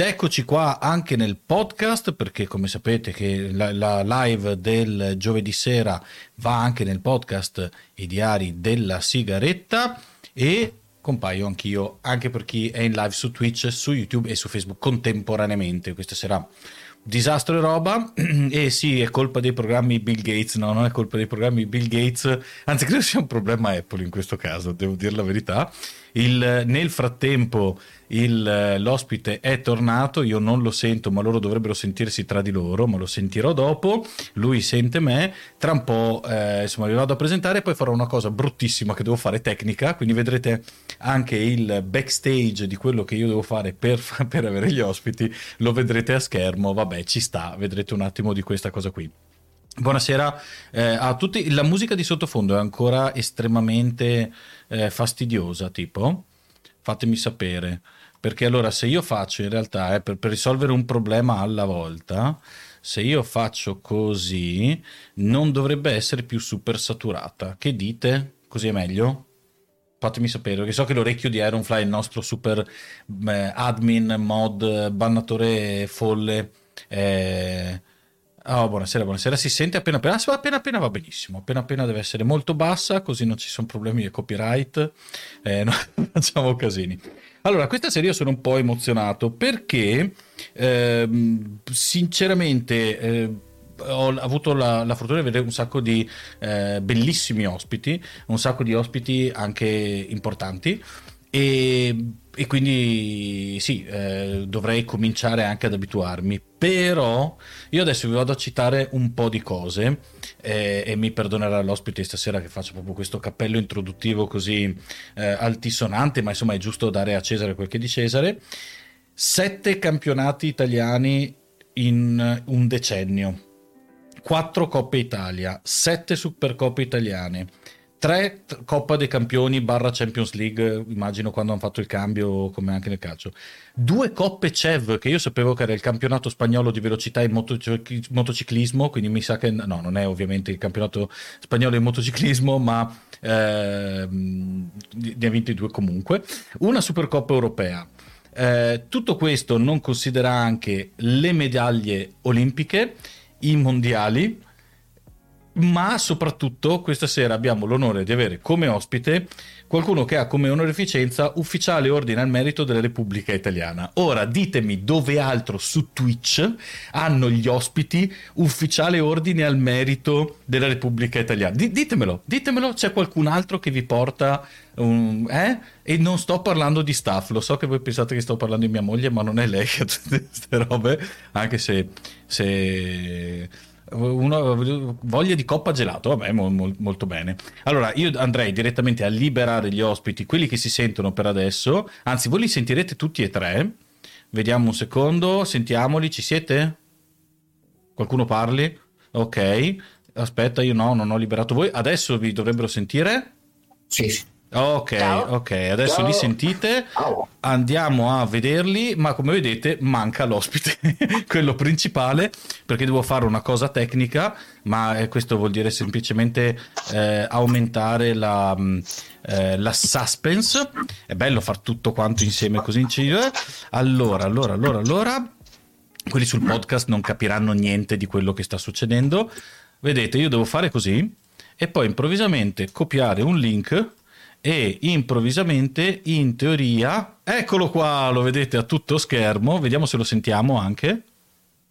Ed eccoci qua anche nel podcast perché come sapete che la, la, live del giovedì sera va anche nel podcast I diari della sigaretta e compaio anch'io anche per chi è in live su Twitch, su YouTube e su Facebook contemporaneamente. Questa sera disastro e roba. E sì è colpa dei programmi Bill Gates. No non è colpa dei programmi Bill Gates. Anzi credo sia un problema Apple in questo caso devo dire la verità. Il, nel frattempo il, l'ospite è tornato, io non lo sento, ma loro dovrebbero sentirsi tra di loro, ma lo sentirò dopo. Lui sente me, tra un po' eh, insomma vi vado a presentare, poi farò una cosa bruttissima che devo fare tecnica, quindi vedrete anche il backstage di quello che io devo fare per, per avere gli ospiti, lo vedrete a schermo, vabbè ci sta, vedrete un attimo di questa cosa qui. Buonasera eh, a tutti. La musica di sottofondo è ancora estremamente eh, fastidiosa, tipo? Fatemi sapere. Perché allora se io faccio in realtà, eh, per, per risolvere un problema alla volta, se io faccio così, non dovrebbe essere più super saturata. Che dite? Così è meglio? Fatemi sapere, perché so che l'orecchio di Ironfly è il nostro super eh, admin, mod, bannatore folle. Eh, Oh, buonasera, buonasera. Si sente appena appena, ah, appena appena va benissimo. Appena appena deve essere molto bassa, così non ci sono problemi di copyright. Eh, non facciamo casini. Allora, questa serie io sono un po' emozionato perché, eh, sinceramente, eh, ho avuto la, la, fortuna di vedere un sacco di eh, bellissimi ospiti, un sacco di ospiti anche importanti. E, e quindi sì, eh, dovrei cominciare anche ad abituarmi. Però io adesso vi vado a citare un po' di cose eh, e mi perdonerà l'ospite stasera che faccio proprio questo cappello introduttivo così eh, altisonante, ma insomma è giusto dare a Cesare quel che è di Cesare. Sette campionati italiani in un decennio, quattro Coppe Italia, sette Supercoppe italiane tre Coppa dei Campioni barra Champions League, immagino quando hanno fatto il cambio come anche nel calcio. Due Coppe CEV, che io sapevo che era il campionato spagnolo di velocità in motociclismo, quindi mi sa che no, non è ovviamente il campionato spagnolo in motociclismo, ma eh, ne ha vinti due comunque. Una Supercoppa europea. Eh, tutto questo non considera anche le medaglie olimpiche, i mondiali, ma soprattutto questa sera abbiamo l'onore di avere come ospite qualcuno che ha come onorificenza ufficiale ordine al merito della Repubblica Italiana. Ora ditemi dove altro su Twitch hanno gli ospiti ufficiale ordine al merito della Repubblica Italiana. D- ditemelo, ditemelo, c'è qualcun altro che vi porta un... eh? E non sto parlando di staff, lo so che voi pensate che sto parlando di mia moglie, ma non è lei che ha tutte queste robe, anche se... se una voglia di coppa gelato, vabbè, mo, mo, molto bene. Allora, io andrei direttamente a liberare gli ospiti, quelli che si sentono per adesso, anzi, voi li sentirete tutti e tre. Vediamo un secondo, sentiamoli, ci siete? Qualcuno parli? Ok, aspetta, io no, non ho liberato voi. Adesso vi dovrebbero sentire? Sì. Ok, Ciao. ok, adesso Ciao. li sentite, Ciao. andiamo a vederli, ma come vedete manca l'ospite, quello principale, perché devo fare una cosa tecnica, ma eh, questo vuol dire semplicemente eh, aumentare la, mm, eh, la, suspense, è bello far tutto quanto insieme così in giro. Allora, allora, allora, allora, quelli sul podcast non capiranno niente di quello che sta succedendo, vedete, io devo fare così e poi improvvisamente copiare un link e improvvisamente in teoria eccolo qua lo vedete a tutto schermo vediamo se lo sentiamo anche.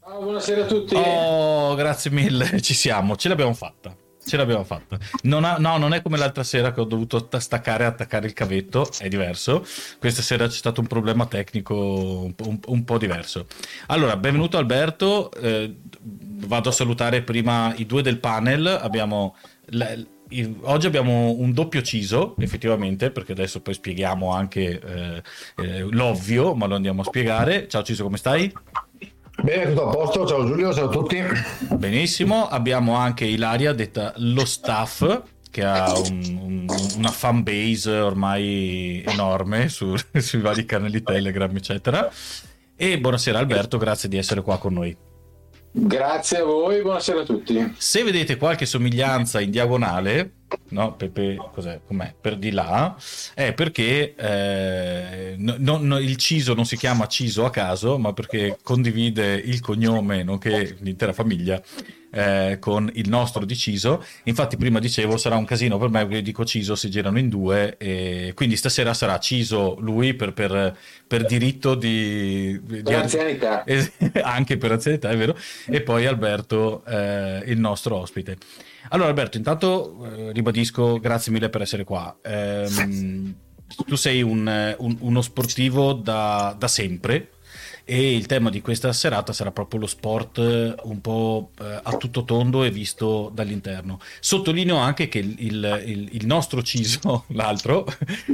Ciao, buonasera a tutti. Oh grazie mille ci siamo ce l'abbiamo fatta ce l'abbiamo fatta. Non ha, no non è come l'altra sera che ho dovuto staccare e attaccare il cavetto è diverso. Questa sera c'è stato un problema tecnico un, un, un po' diverso. Allora benvenuto Alberto eh, vado a salutare prima i due del panel abbiamo la, oggi abbiamo un doppio ciso, effettivamente, perché adesso poi spieghiamo anche eh, eh, l'ovvio, ma lo andiamo a spiegare. Ciao Ciso, come stai? Bene, tutto a posto, ciao Giulio, ciao a tutti. Benissimo, abbiamo anche Ilaria, detta lo staff, che ha un, un, una fan base ormai enorme su, sui vari canali Telegram, eccetera. E buonasera Alberto, grazie di essere qua con noi. Grazie a voi, buonasera a tutti. Se vedete qualche somiglianza in diagonale, no, cos'è, com'è, per di là, è perché eh, no, no, il Ciso non si chiama Ciso a caso, ma perché condivide il cognome, nonché l'intera famiglia, eh, con il nostro di Ciso. Infatti, prima dicevo sarà un casino per me perché dico Ciso si girano in due, e quindi stasera sarà Ciso lui per, per, per diritto di, di per anzianità, anche per anzianità, è vero, e poi Alberto, eh, il nostro ospite. Allora, Alberto, intanto eh, ribadisco, grazie mille per essere qua. Ehm, tu sei un, un, uno sportivo da, da sempre e il tema di questa serata sarà proprio lo sport eh, un po' eh, a tutto tondo e visto dall'interno. Sottolineo anche che il, il, il nostro Ciso, l'altro,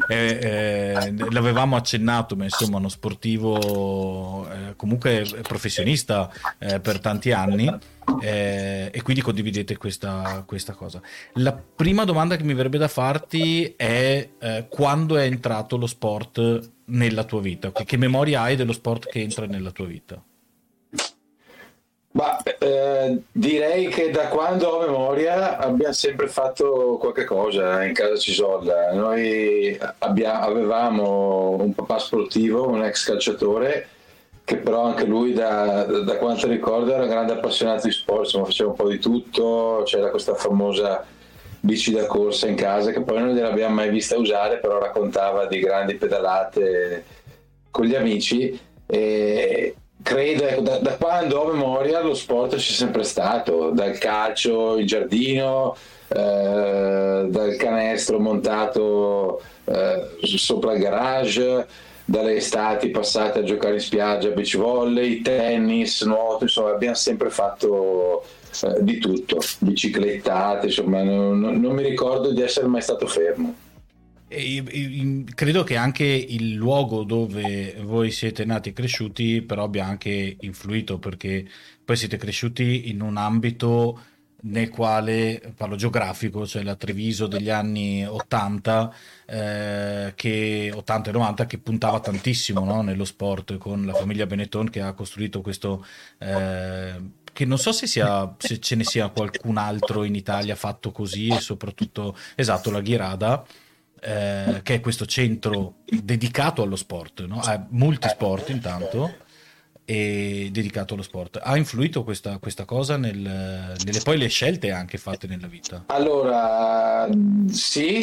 eh, eh, l'avevamo accennato, ma insomma uno sportivo eh, comunque professionista per tanti anni e quindi condividete questa, questa, cosa. La prima domanda che mi verrebbe da farti è quando è entrato lo sport nella tua vita? Che memoria hai dello sport che entra nella tua vita? Ma, eh, direi che da quando ho memoria abbiamo sempre fatto qualche cosa in casa Cisolla. Noi abbia, avevamo un papà sportivo, un ex calciatore che però anche lui da, da quanto ricordo era un grande appassionato di sport, insomma faceva un po' di tutto, c'era questa famosa bici da corsa in casa che poi non gliel'abbiamo mai vista usare, però raccontava di grandi pedalate con gli amici. E credo ecco, da, da quando ho memoria lo sport c'è sempre stato, dal calcio in giardino, eh, dal canestro montato eh, sopra il garage dalle estati passate a giocare in spiaggia, beach volley, tennis, nuoto, insomma abbiamo sempre fatto di tutto, biciclettate, insomma non, non, mi ricordo di essere mai stato fermo. E, credo che anche il luogo dove voi siete nati e cresciuti però abbia anche influito perché poi siete cresciuti in un ambito nel quale, parlo geografico, cioè la Treviso degli anni 80, eh, che, 80 e 90, che puntava tantissimo no, nello sport con la famiglia Benetton che ha costruito questo... Eh, che non so se, sia, se, ce ne sia qualcun altro in Italia fatto così e soprattutto, esatto, la Ghirada, eh, che è questo centro dedicato allo sport, no? a multisport intanto e dedicato allo sport. Ha influito questa, questa cosa nel, nelle poi le scelte anche fatte nella vita? Allora, sì,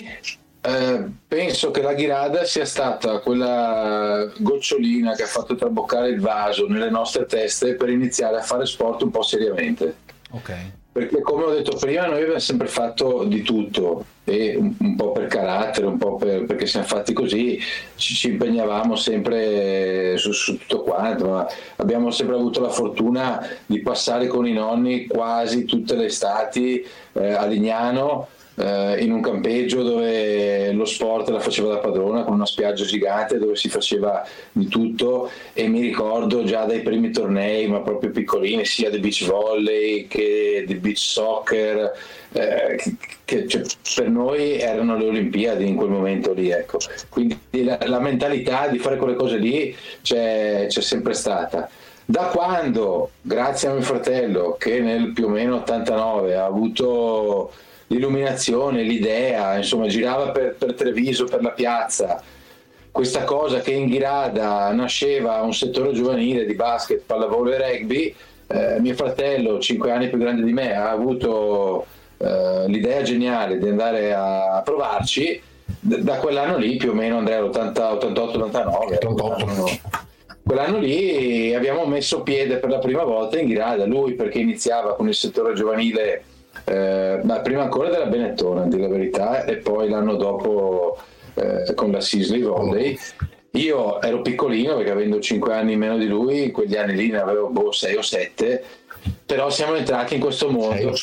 eh, penso che la Ghirada sia stata quella gocciolina che ha fatto traboccare il vaso nelle nostre teste per iniziare a fare sport un po' seriamente. Ok perché come ho detto prima noi abbiamo sempre fatto di tutto e un, un po' per carattere, un po' per, perché siamo fatti così, ci, ci impegnavamo sempre su, su, tutto quanto, ma abbiamo sempre avuto la fortuna di passare con i nonni quasi tutte le estati eh, a Lignano eh, in un campeggio dove lo sport la faceva da padrona con una spiaggia gigante dove si faceva di tutto e mi ricordo già dai primi tornei ma proprio piccolini sia di beach volley che di beach soccer eh, che, cioè, per noi erano le Olimpiadi in quel momento lì ecco. quindi la, la mentalità di fare quelle cose lì c'è, c'è sempre stata da quando, grazie a mio fratello, che nel più o meno 89 ha avuto l'illuminazione, l'idea, insomma girava per, per Treviso, per la piazza, questa cosa che in Ghirada nasceva un settore giovanile di basket, pallavolo e rugby, eh, mio fratello, 5 anni più grande di me, ha avuto eh, l'idea geniale di andare a provarci, da quell'anno lì più o meno Andrea 88-89. Quell'anno lì abbiamo messo piede per la prima volta in Ghirada, lui perché iniziava con il settore giovanile eh, ma prima ancora della Benetton, a dire la verità, e poi l'anno dopo eh, con la Sisley Volley. Io ero piccolino perché avendo 5 anni meno di lui, in quegli anni lì ne avevo boh, 6 o 7, però siamo entrati in questo mondo,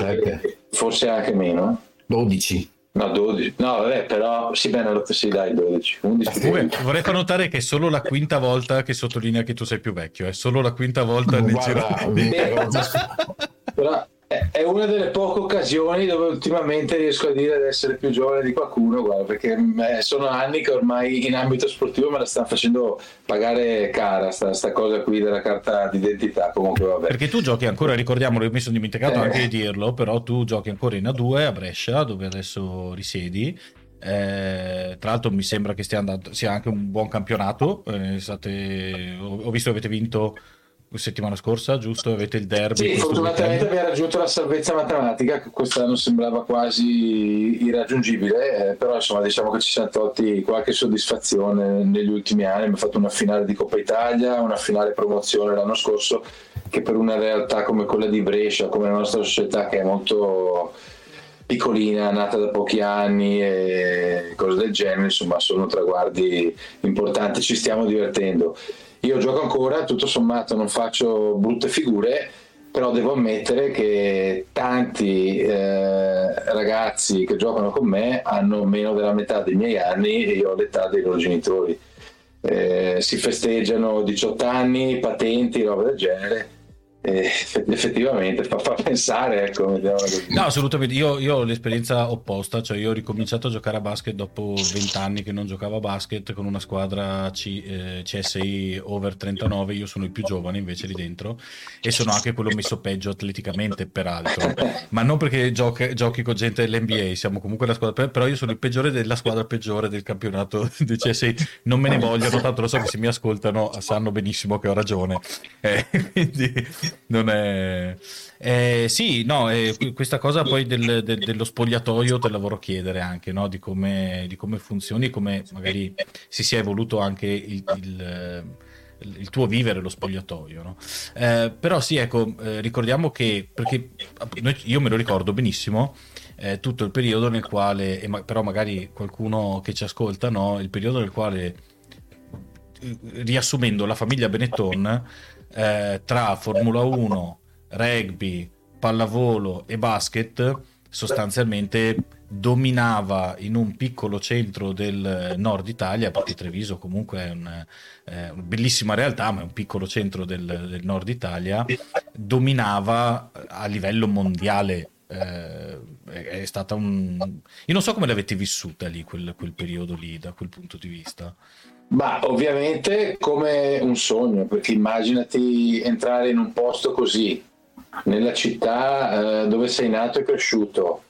forse anche meno. 12. No, 12. No, vabbè, però sì, bene, sì, dai, 12. 11. Comunque, vorrei far notare che è solo la quinta volta che sottolinea che tu sei più vecchio, è solo la quinta volta nel Guarda, giro. però eh, è una delle poche occasioni dove ultimamente riesco a dire di essere più giovane di qualcuno, guarda, perché sono anni che ormai in ambito sportivo me la stanno facendo pagare cara sta, sta cosa qui della carta d'identità. Comunque, vabbè. Perché tu giochi ancora, ricordiamolo, mi sono dimenticato eh. anche di dirlo, però tu giochi ancora in A2 a Brescia, dove adesso risiedi. Eh, tra l'altro mi sembra che stia andando, sia anche un buon campionato. Eh, state, ho, ho visto che avete vinto settimana scorsa, giusto? Avete il derby. Sì, fortunatamente abbiamo raggiunto la salvezza matematica, che quest'anno sembrava quasi irraggiungibile, eh, però insomma diciamo che ci siamo tolti qualche soddisfazione negli ultimi anni. Abbiamo fatto una finale di Coppa Italia, una finale promozione l'anno scorso, che per una realtà come quella di Brescia, come la nostra società che è molto piccolina, nata da pochi anni e cose del genere, insomma sono traguardi importanti, ci stiamo divertendo. Io gioco ancora, tutto sommato non faccio brutte figure, però devo ammettere che tanti eh, ragazzi che giocano con me hanno meno della metà dei miei anni e io ho l'età dei loro genitori. Eh, si festeggiano 18 anni, patenti, roba del genere eh, effettivamente fa, fa, pensare ecco no assolutamente. Io, io, ho l'esperienza opposta cioè io ho ricominciato a giocare a basket dopo 20 anni che non giocavo a basket con una squadra C, eh, CSI over 39 io sono il più giovane invece lì dentro e sono anche quello messo peggio atleticamente peraltro. Ma non perché giochi, giochi con gente dell'NBA siamo comunque la squadra però io sono il peggiore della squadra peggiore del campionato di CSI non me ne vogliono tanto lo so che se mi ascoltano sanno benissimo che ho ragione. Eh, quindi non è... Eh, sì, no, eh, questa cosa poi del, del, dello spogliatoio te la vorrò chiedere anche, no? di, come, di come funzioni, come magari si sia evoluto anche il, il, il tuo vivere lo spogliatoio. No? Eh, però sì, ecco, eh, ricordiamo che, perché io me lo ricordo benissimo, eh, tutto il periodo nel quale, però magari qualcuno che ci ascolta, no? il periodo nel quale, eh, riassumendo la famiglia Benetton, eh, tra Formula 1, rugby, pallavolo e basket sostanzialmente dominava in un piccolo centro del nord Italia, perché Treviso comunque è un, eh, una bellissima realtà, ma è un piccolo centro del, del nord Italia, dominava a livello mondiale. Eh, è stata un... Io non so come l'avete vissuta lì, quel, quel periodo lì, da quel punto di vista. Ma ovviamente come un sogno, perché immaginati entrare in un posto così, nella città eh, dove sei nato e cresciuto,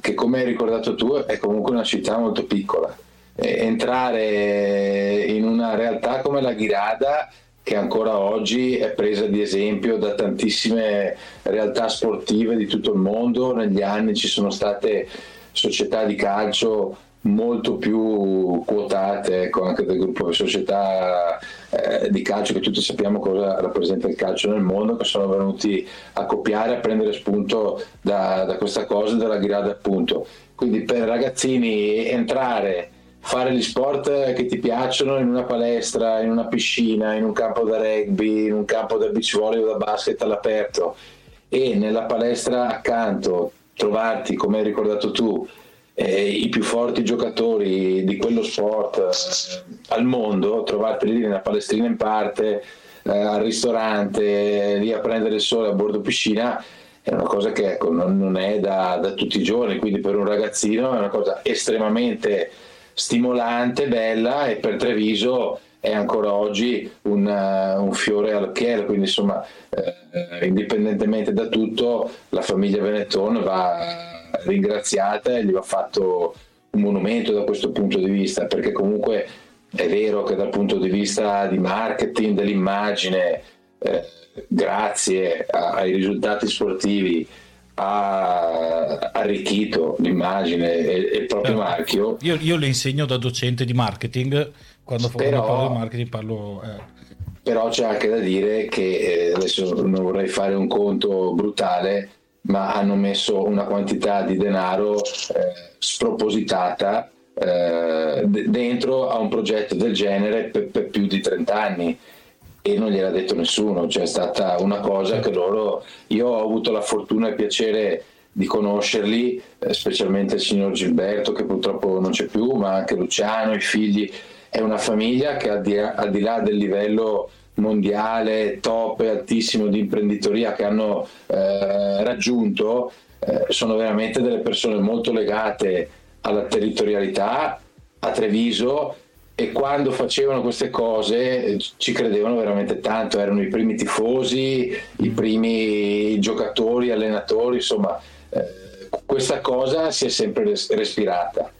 che come hai ricordato tu è comunque una città molto piccola. E entrare in una realtà come la Ghirada, che ancora oggi è presa di esempio da tantissime realtà sportive di tutto il mondo, negli anni ci sono state società di calcio molto più quotate ecco, anche del gruppo di società eh, di calcio che tutti sappiamo cosa rappresenta il calcio nel mondo che sono venuti a copiare a prendere spunto da, da questa cosa della grada appunto. Quindi per ragazzini entrare fare gli sport che ti piacciono in una palestra in una piscina in un campo da rugby in un campo da beach volley o da basket all'aperto e nella palestra accanto trovarti come hai ricordato tu eh, i più forti giocatori di quello sport eh, al mondo, trovarti lì nella palestrina in parte, eh, al ristorante, lì a prendere il sole a bordo piscina, è una cosa che ecco, non, non, è da, da, tutti i giorni, quindi per un ragazzino è una cosa estremamente stimolante, bella e per Treviso è ancora oggi un, uh, un fiore al chiel, quindi insomma eh, indipendentemente da tutto la famiglia Benetton va ringraziata e gli va fatto un monumento da questo punto di vista, perché comunque è vero che dal punto di vista di marketing dell'immagine, eh, grazie a, ai risultati sportivi, ha arricchito l'immagine e, il proprio Però, marchio. Io, io, le insegno da docente di marketing, quando, Però, parlo di marketing parlo... Eh. Però c'è anche da dire che, eh, adesso non vorrei fare un conto brutale, ma hanno messo una quantità di denaro eh, spropositata eh, dentro a un progetto del genere per, per, più di 30 anni. E non gliel'ha detto nessuno, cioè è stata una cosa che loro, io ho avuto la fortuna e il piacere di conoscerli, eh, specialmente il signor Gilberto che purtroppo non c'è più, ma anche Luciano, i figli, è una famiglia che al di, al di là del livello mondiale top altissimo di imprenditoria che hanno eh, raggiunto eh, sono veramente delle persone molto legate alla territorialità a Treviso e quando facevano queste cose eh, ci credevano veramente tanto, erano i primi tifosi, i primi giocatori, allenatori, insomma eh, questa cosa si è sempre respirata.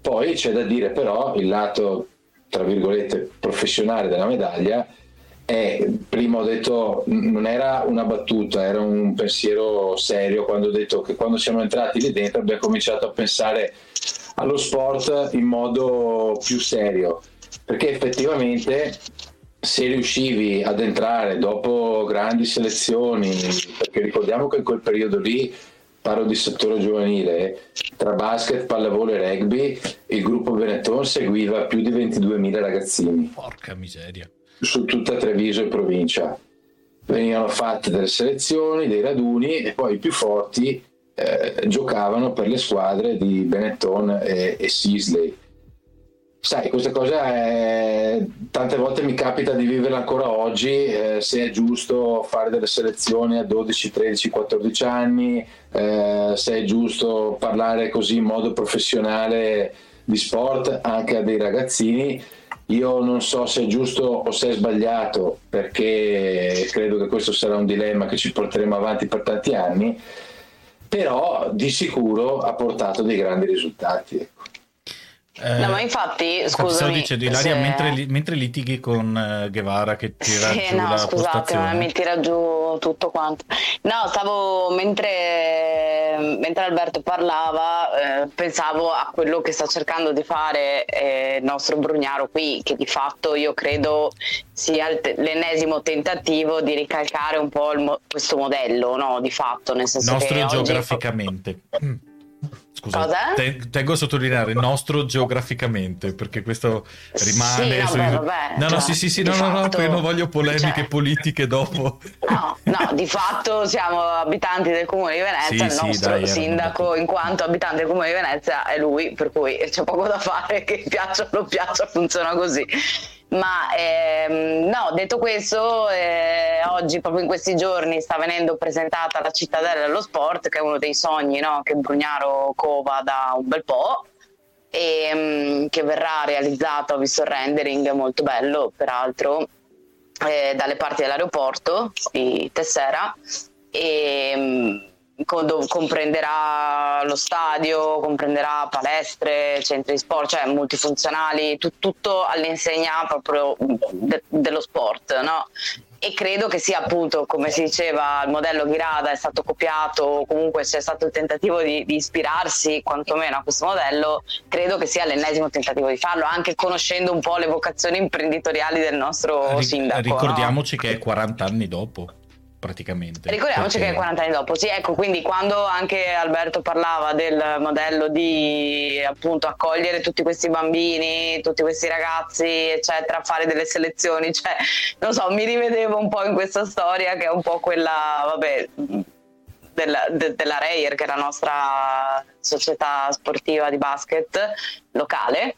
Poi c'è da dire però il lato, tra virgolette, professionale della medaglia è, prima ho detto, non era una battuta, era un pensiero serio quando ho detto che quando siamo entrati lì dentro abbiamo cominciato a pensare allo sport in modo più serio, perché effettivamente se riuscivi ad entrare dopo grandi selezioni, perché ricordiamo che in quel periodo lì, parlo di settore giovanile, tra basket, pallavolo e rugby, il gruppo Benetton seguiva più di 22.000 ragazzini. Porca miseria. Su tutta Treviso e provincia. Venivano fatte delle selezioni, dei raduni e poi i più forti eh, giocavano per le squadre di Benetton e, e Sisley. Sai, questa cosa è... tante volte mi capita di viverla ancora oggi, eh, se è giusto fare delle selezioni a 12, 13, 14 anni, eh, se è giusto parlare così in modo professionale di sport anche a dei ragazzini. Io non so se è giusto o se è sbagliato, perché credo che questo sarà un dilemma che ci porteremo avanti per tanti anni però di sicuro ha portato dei grandi risultati. Ecco. Eh, no, ma infatti, scusami. dicendo, Ilaria, se... mentre, mentre, litighi con uh, Guevara che tira sì, giù no, la scusate, mi tira giù tutto quanto. No, stavo, mentre, mentre Alberto parlava, eh, pensavo a quello che sta cercando di fare eh, il nostro Brugnaro qui, che di fatto io credo sia l'ennesimo tentativo di ricalcare un po' mo- questo modello, no? Di fatto, nel senso nostro che geograficamente. Oggi... Scusa, te, tengo a sottolineare nostro geograficamente perché questo rimane. Sì, vabbè, vabbè, no, no, cioè, sì, sì, sì, no, fatto, no, no, poi non voglio polemiche cioè, politiche dopo. No, no, di fatto siamo abitanti del comune di Venezia. Sì, il nostro dai, sindaco, in quanto abitante del comune di Venezia, è lui, per cui c'è poco da fare. Che piaccia o non piaccia, funziona così. Ma ehm, no, detto questo, eh, oggi proprio in questi giorni sta venendo presentata la cittadella dello sport, che è uno dei sogni no? che Brugnaro cova da un bel po' e um, che verrà realizzato, ho visto il rendering molto bello, peraltro, eh, dalle parti dell'aeroporto di Tessera. E, um, comprenderà lo stadio, comprenderà palestre, centri di sport, cioè multifunzionali, tu, tutto all'insegna proprio de, dello sport, no? E credo che sia appunto, come si diceva, il modello Ghirada è stato copiato, comunque c'è stato il tentativo di, di ispirarsi quantomeno a questo modello, credo che sia l'ennesimo tentativo di farlo, anche conoscendo un po' le vocazioni imprenditoriali del nostro sindaco. Ricordiamoci no? che è 40 anni dopo praticamente. Ricordiamoci perché... che è 40 anni dopo, sì, ecco, quindi quando anche Alberto parlava del modello di appunto accogliere tutti questi bambini, tutti questi ragazzi, eccetera, fare delle selezioni, cioè, non so, mi rivedevo un po' in questa storia che è un po' quella, vabbè, della, de, della Reyer, che è la nostra società sportiva di basket locale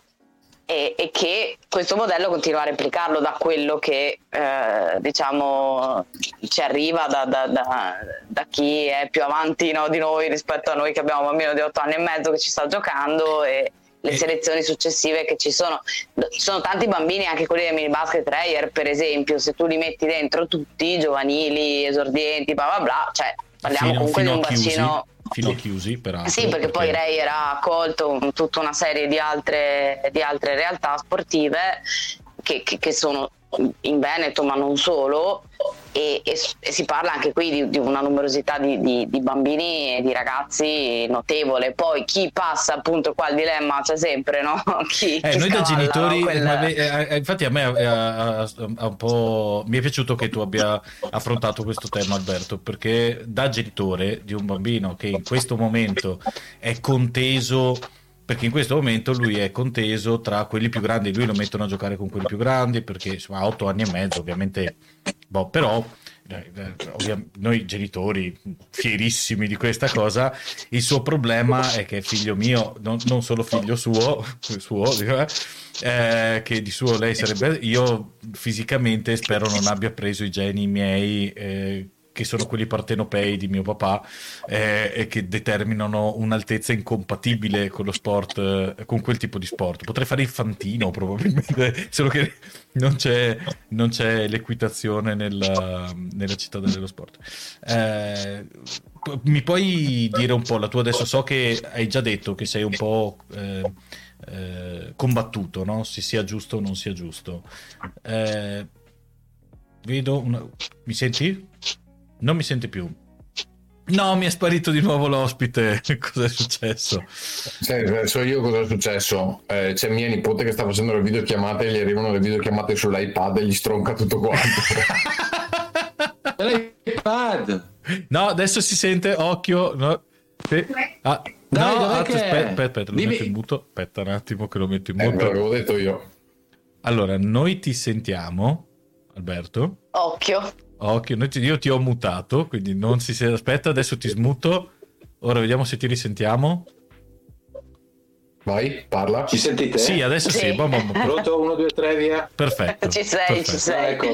e, e, che questo modello continua a replicarlo da quello che eh, diciamo ci arriva da, da, da, da, chi è più avanti no, di noi rispetto a noi che abbiamo un bambino di 8 anni e mezzo che ci sta giocando e le selezioni successive che ci sono. Ci sono tanti bambini, anche quelli del mini basket Rayer, per esempio, se tu li metti dentro tutti, giovanili, esordienti, bla bla bla, cioè parliamo fino, comunque fino di un bacino fino a chiusi peraltro. Sì, perché, perché... poi Ray era accolto tutta una serie di altre, di altre realtà sportive che, che, che sono in Veneto, ma non solo, e, e, e, si parla anche qui di, di una numerosità di, di, di, bambini e di ragazzi notevole. Poi chi passa appunto qua il dilemma c'è sempre, no? Chi, eh, chi noi da genitori, quel... Eh, eh, infatti a me è un po' mi è piaciuto che tu abbia affrontato questo tema Alberto, perché da genitore di un bambino che in questo momento è conteso perché in questo momento lui è conteso tra quelli più grandi, lui lo mettono a giocare con quelli più grandi perché ha otto anni e mezzo ovviamente, boh, però ovvia- noi genitori fierissimi di questa cosa, il suo problema è che figlio mio, non, non solo figlio suo, suo eh, che di suo lei sarebbe io fisicamente spero non abbia preso i geni miei eh, che sono quelli partenopei di mio papà eh, e che determinano un'altezza incompatibile con lo sport, eh, con quel tipo di sport. Potrei fare il fantino probabilmente, solo che non c'è, non c'è l'equitazione nella, nella città dello sport. Eh, mi puoi dire un po', la tua adesso so che hai già detto che sei un po' eh, eh, combattuto, no? se sia giusto o non sia giusto. Eh, vedo una... Mi senti? Non mi sente più. No, mi è sparito di nuovo l'ospite. Cos'è successo? Sì, so io cosa è successo. Eh, c'è mia nipote che sta facendo le videochiamate e gli arrivano le videochiamate sull'iPad e gli stronca tutto quanto. L'iPad! No, adesso si sente, occhio. No. Sì. Ah, Dai, no, aspetta, aspetta, aspetta, aspetta, lo Dimmi... metto in muto. Aspetta un attimo che lo metto in muto. Eh, l'avevo detto io. Allora, noi ti sentiamo, Alberto. Occhio. Occhio, io ti ho mutato, quindi non si aspetta, adesso ti smuto. Ora vediamo se ti risentiamo. Vai, parla. Ci sentite? Sì, adesso sì. sì. Bom, bom, bom. Pronto? 1, 2, 3, via. Perfetto. Ci sei, perfetto. ci sei. Ecco,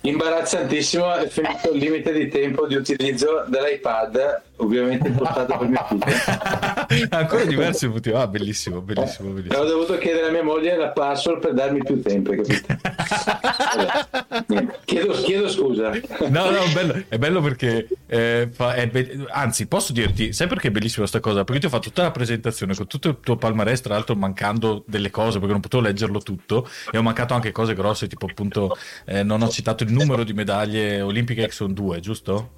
imbarazzantissimo, è finito il limite di tempo di utilizzo dell'iPad ovviamente portato per mia figlia. Ancora diversi motivi. Ah, bellissimo, bellissimo, bellissimo. Ho dovuto chiedere a mia moglie la password per darmi più tempo, capito? chiedo, chiedo, scusa. No, no, bello, è bello perché, eh, fa, è be- anzi, posso dirti, sai perché è bellissima questa cosa? Perché ti ho fatto tutta la presentazione con tutto il tuo palmarès, tra l'altro mancando delle cose perché non potevo leggerlo tutto e ho mancato anche cose grosse, tipo appunto, eh, non ho citato il numero di medaglie olimpiche che sono due, giusto?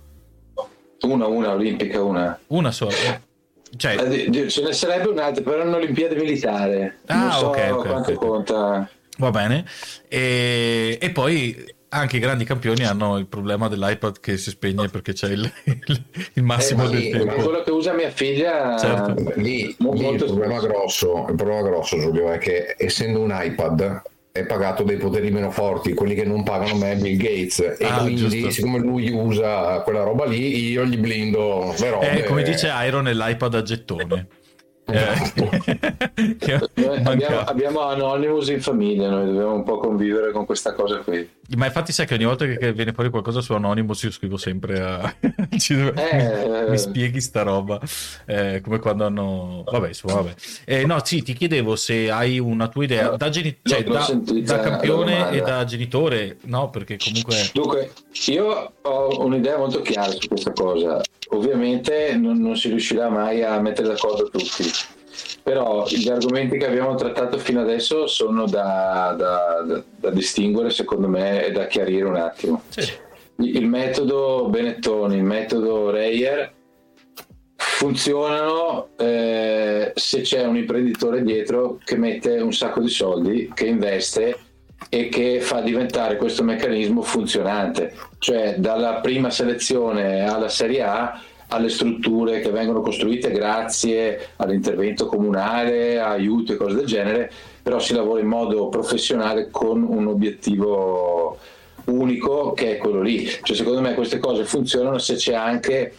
Una, una olimpica, una. Una sola. Cioè... Eh, ce ne sarebbe un'altra, però è un'Olimpiade militare. Ah, non so okay, okay, quanto okay. conta. Va bene. E, e, poi anche i grandi campioni hanno il problema dell'iPad che si spegne perché c'è il, il, il massimo eh, del lì, tempo. quello che usa mia figlia certo. lì, lì il, problema grosso, il problema grosso Giulio è che essendo un iPad è pagato dei poteri meno forti, quelli che non pagano me è Bill Gates e ah, quindi giusto. siccome lui usa quella roba lì io gli blindo le robe. Eh, come dice Iron è l'iPad a gettone. Eh. abbiamo, abbiamo, Anonymous in famiglia, noi dobbiamo un po' convivere con questa cosa qui. Ma infatti sai che ogni volta che viene fuori qualcosa su Anonymous io scrivo sempre a... eh, mi spieghi sta roba, eh, come quando hanno... Vabbè, insomma, vabbè. Eh, no, sì, ti chiedevo se hai una tua idea da, geni... cioè, da, da campione e da genitore, no? Perché comunque... Dunque, io ho un'idea molto chiara su questa cosa. Ovviamente non, non si riuscirà mai a mettere d'accordo tutti però gli argomenti che abbiamo trattato fino adesso sono da, da, da, da distinguere secondo me e da chiarire un attimo. Sì. Il metodo Benettoni, il metodo Reyer funzionano eh, se c'è un imprenditore dietro che mette un sacco di soldi, che investe e che fa diventare questo meccanismo funzionante, cioè dalla prima selezione alla Serie A alle strutture che vengono costruite grazie all'intervento comunale, a aiuti e cose del genere, però si lavora in modo professionale con un obiettivo unico che è quello lì. Cioè, secondo me queste cose funzionano se c'è anche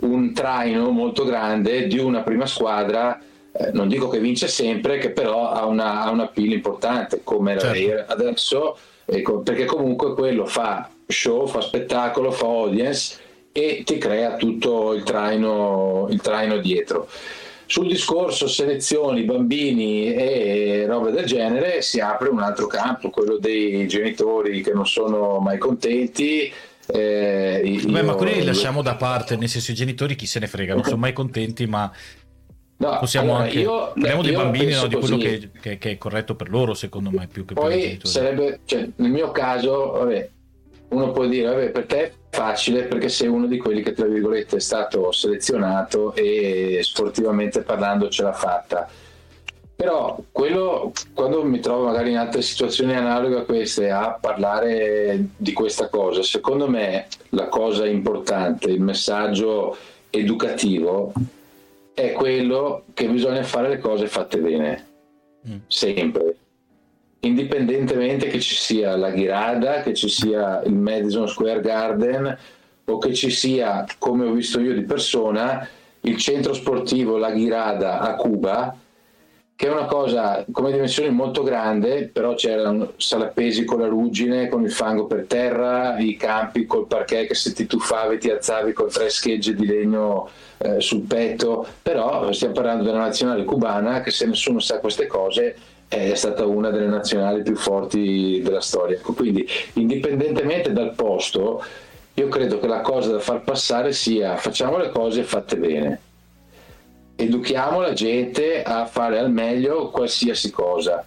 un traino molto grande di una prima squadra, eh, non dico che vince sempre, che però ha una, ha una pila importante come la certo. adesso, ecco, perché comunque quello fa show, fa spettacolo, fa audience e ti crea tutto il traino, il traino dietro. Sul discorso selezioni, bambini e robe del genere si apre un altro campo, quello dei genitori che non sono mai contenti, eh, Beh, ma quelli li lasciamo da parte, nel senso i genitori chi se ne frega, non sono mai contenti, ma no, possiamo allora, anche... Io, Parliamo dei bambini, no, di quello che, che, che, è corretto per loro, secondo me, più che Poi per i genitori. Sarebbe, cioè, nel mio caso, vabbè, uno può dire, vabbè, per te è facile perché sei uno di quelli che, tra virgolette, è stato selezionato e sportivamente parlando ce l'ha fatta. Però quello, quando mi trovo magari in altre situazioni analoghe a queste a parlare di questa cosa, secondo me la cosa importante, il messaggio educativo è quello che bisogna fare le cose fatte bene, mm. sempre indipendentemente che ci sia la Ghirada, che ci sia il Madison Square Garden o che ci sia, come ho visto io di persona, il centro sportivo La Ghirada a Cuba, che è una cosa come dimensione molto grande, però c'erano salapesi con la ruggine, con il fango per terra, i campi col parquet che se ti tuffavi ti alzavi con tre schegge di legno eh, sul petto, però stiamo parlando della nazionale cubana che se nessuno sa queste cose è stata una delle nazionali più forti della storia. Quindi indipendentemente dal posto, io credo che la cosa da far passare sia facciamo le cose fatte bene, educhiamo la gente a fare al meglio qualsiasi cosa.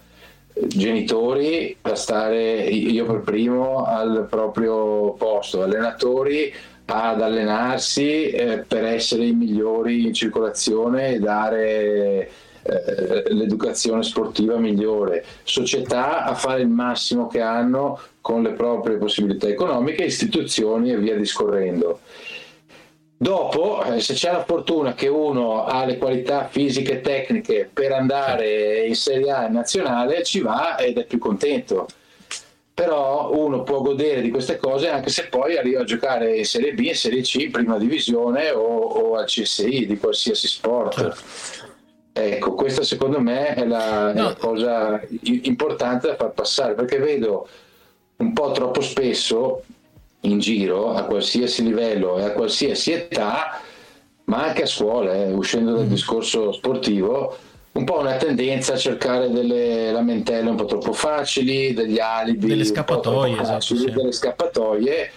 Genitori a stare io per primo al proprio posto, allenatori ad allenarsi eh, per essere i migliori in circolazione e dare eh, l'educazione sportiva migliore, società a fare il massimo che hanno con le proprie possibilità economiche, istituzioni e via discorrendo. Dopo, eh, se c'è la fortuna che uno ha le qualità fisiche e tecniche per andare in Serie A nazionale, ci va ed è più contento. Però uno può godere di queste cose anche se poi arriva a giocare in Serie B, in Serie C, in prima divisione o, o al CSI di qualsiasi sport. Ecco, questa secondo me è la, no. è la, cosa importante da far passare, perché vedo un po' troppo spesso in giro, a qualsiasi livello e a qualsiasi età, ma anche a scuola, eh, uscendo dal mm. discorso sportivo, un po' una tendenza a cercare delle lamentele un po' troppo facili, degli alibi, delle scappatoie, facili, esatto, sì. delle scappatoie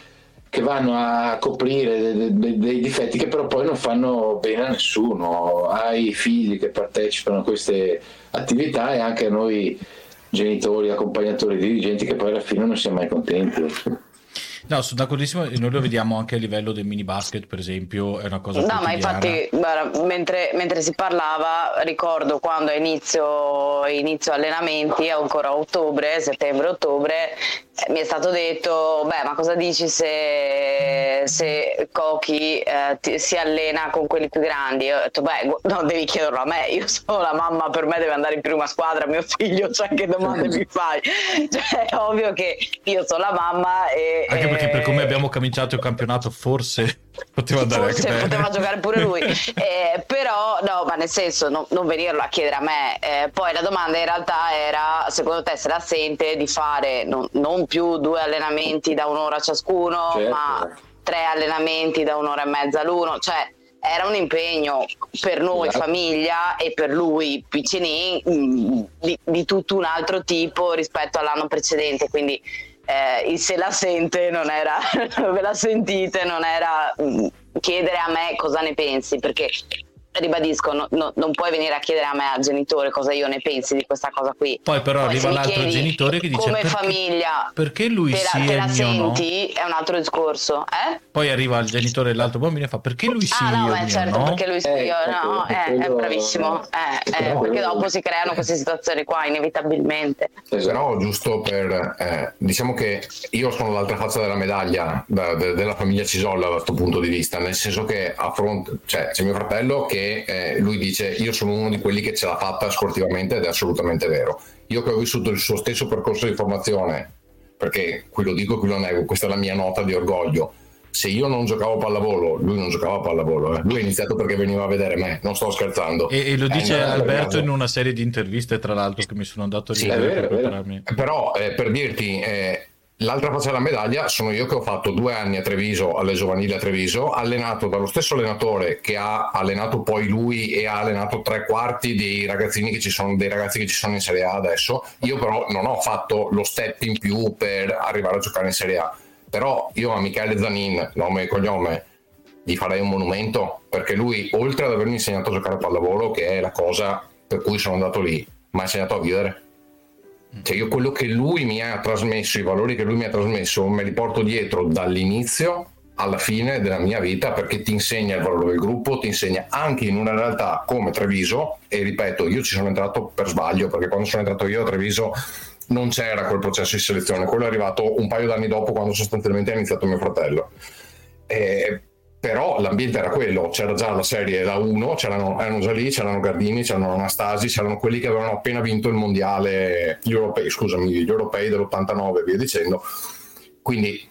che vanno a coprire dei, dei, dei, difetti che però poi non fanno bene a nessuno, ai figli che partecipano a queste attività e anche a noi genitori, accompagnatori, dirigenti che poi alla fine non siamo mai contenti. No, sono d'accordissimo, noi lo vediamo anche a livello del mini basket, per esempio, è una cosa No, ma infatti, guarda, mentre, mentre, si parlava, ricordo quando inizio, inizio allenamenti, ancora a ottobre, settembre-ottobre, eh, mi è stato detto, beh, ma cosa dici se, se Cochi eh, ti, si allena con quelli più grandi? Io ho detto, beh, non devi chiederlo a me, io sono la mamma, per me deve andare in prima squadra, mio figlio, cioè che domande mi fai? Cioè, è ovvio che io sono la mamma e... Anche perché per come abbiamo cominciato il campionato forse poteva andare forse anche poteva giocare pure lui, eh, però no, ma nel senso no, non venirlo a chiedere a me. Eh, poi la domanda in realtà era, secondo te se la sente di fare non, non più due allenamenti da un'ora ciascuno, certo. ma tre allenamenti da un'ora e mezza l'uno, cioè era un impegno per noi esatto. famiglia e per lui piccinin mm, di, di, tutto un altro tipo rispetto all'anno precedente, quindi eh, il se la sente non era, ve la sentite, non era mm, chiedere a me cosa ne pensi, perché ribadisco, no, no, non puoi venire a chiedere a me, al genitore, cosa io ne pensi di questa cosa qui. Poi però Poi arriva l'altro genitore che dice come perché, famiglia perché lui te la, sì te la senti no? è un altro discorso. Eh? Poi arriva il genitore dell'altro bambino e fa perché lui sì ah, no, beh, certo, no? perché lui sì eh, io no, eh, è bravissimo. Eh, eh, perché dopo si creano queste situazioni qua inevitabilmente. Però giusto per eh, diciamo che io sono l'altra faccia della medaglia da, de, della famiglia Cisolla da questo punto di vista, nel senso che a fronte cioè c'è mio fratello che eh, lui dice io sono uno di quelli che ce l'ha fatta sportivamente ed è assolutamente vero. Io che ho vissuto il suo stesso percorso di formazione, perché qui lo dico, qui lo nego, questa è la mia nota di orgoglio. Se io non giocavo a pallavolo, lui non giocava a pallavolo. Eh. Lui ha iniziato perché veniva a vedere me, non sto scherzando. E, e lo dice eh, Alberto in una serie di interviste, tra l'altro, che mi sono andato a sì, per Però eh, per dirti, eh, L'altra faccia della medaglia sono io che ho fatto due anni a Treviso, alle giovanili a Treviso, allenato dallo stesso allenatore che ha allenato poi lui e ha allenato tre quarti dei ragazzini che ci sono, dei ragazzi che ci sono in Serie A adesso. Io però non ho fatto lo step in più per arrivare a giocare in Serie A. Però io a Michele Zanin, nome e cognome, gli farei un monumento perché lui, oltre ad avermi insegnato a giocare a pallavolo, che è la cosa per cui sono andato lì, mi ha insegnato a vivere cioè io quello che lui mi ha trasmesso, i valori che lui mi ha trasmesso, me li porto dietro dall'inizio alla fine della mia vita perché ti insegna il valore del gruppo, ti insegna anche in una realtà come Treviso e ripeto, io ci sono entrato per sbaglio perché quando sono entrato io a Treviso non c'era quel processo di selezione, quello è arrivato un paio d'anni dopo quando sostanzialmente ha iniziato mio fratello. E però l'ambiente era quello, c'era già la serie da 1, c'erano, erano già lì, c'erano Gardini, c'erano Anastasi, c'erano quelli che avevano appena vinto il mondiale, gli europei, scusami, gli europei dell'89 e via dicendo. Quindi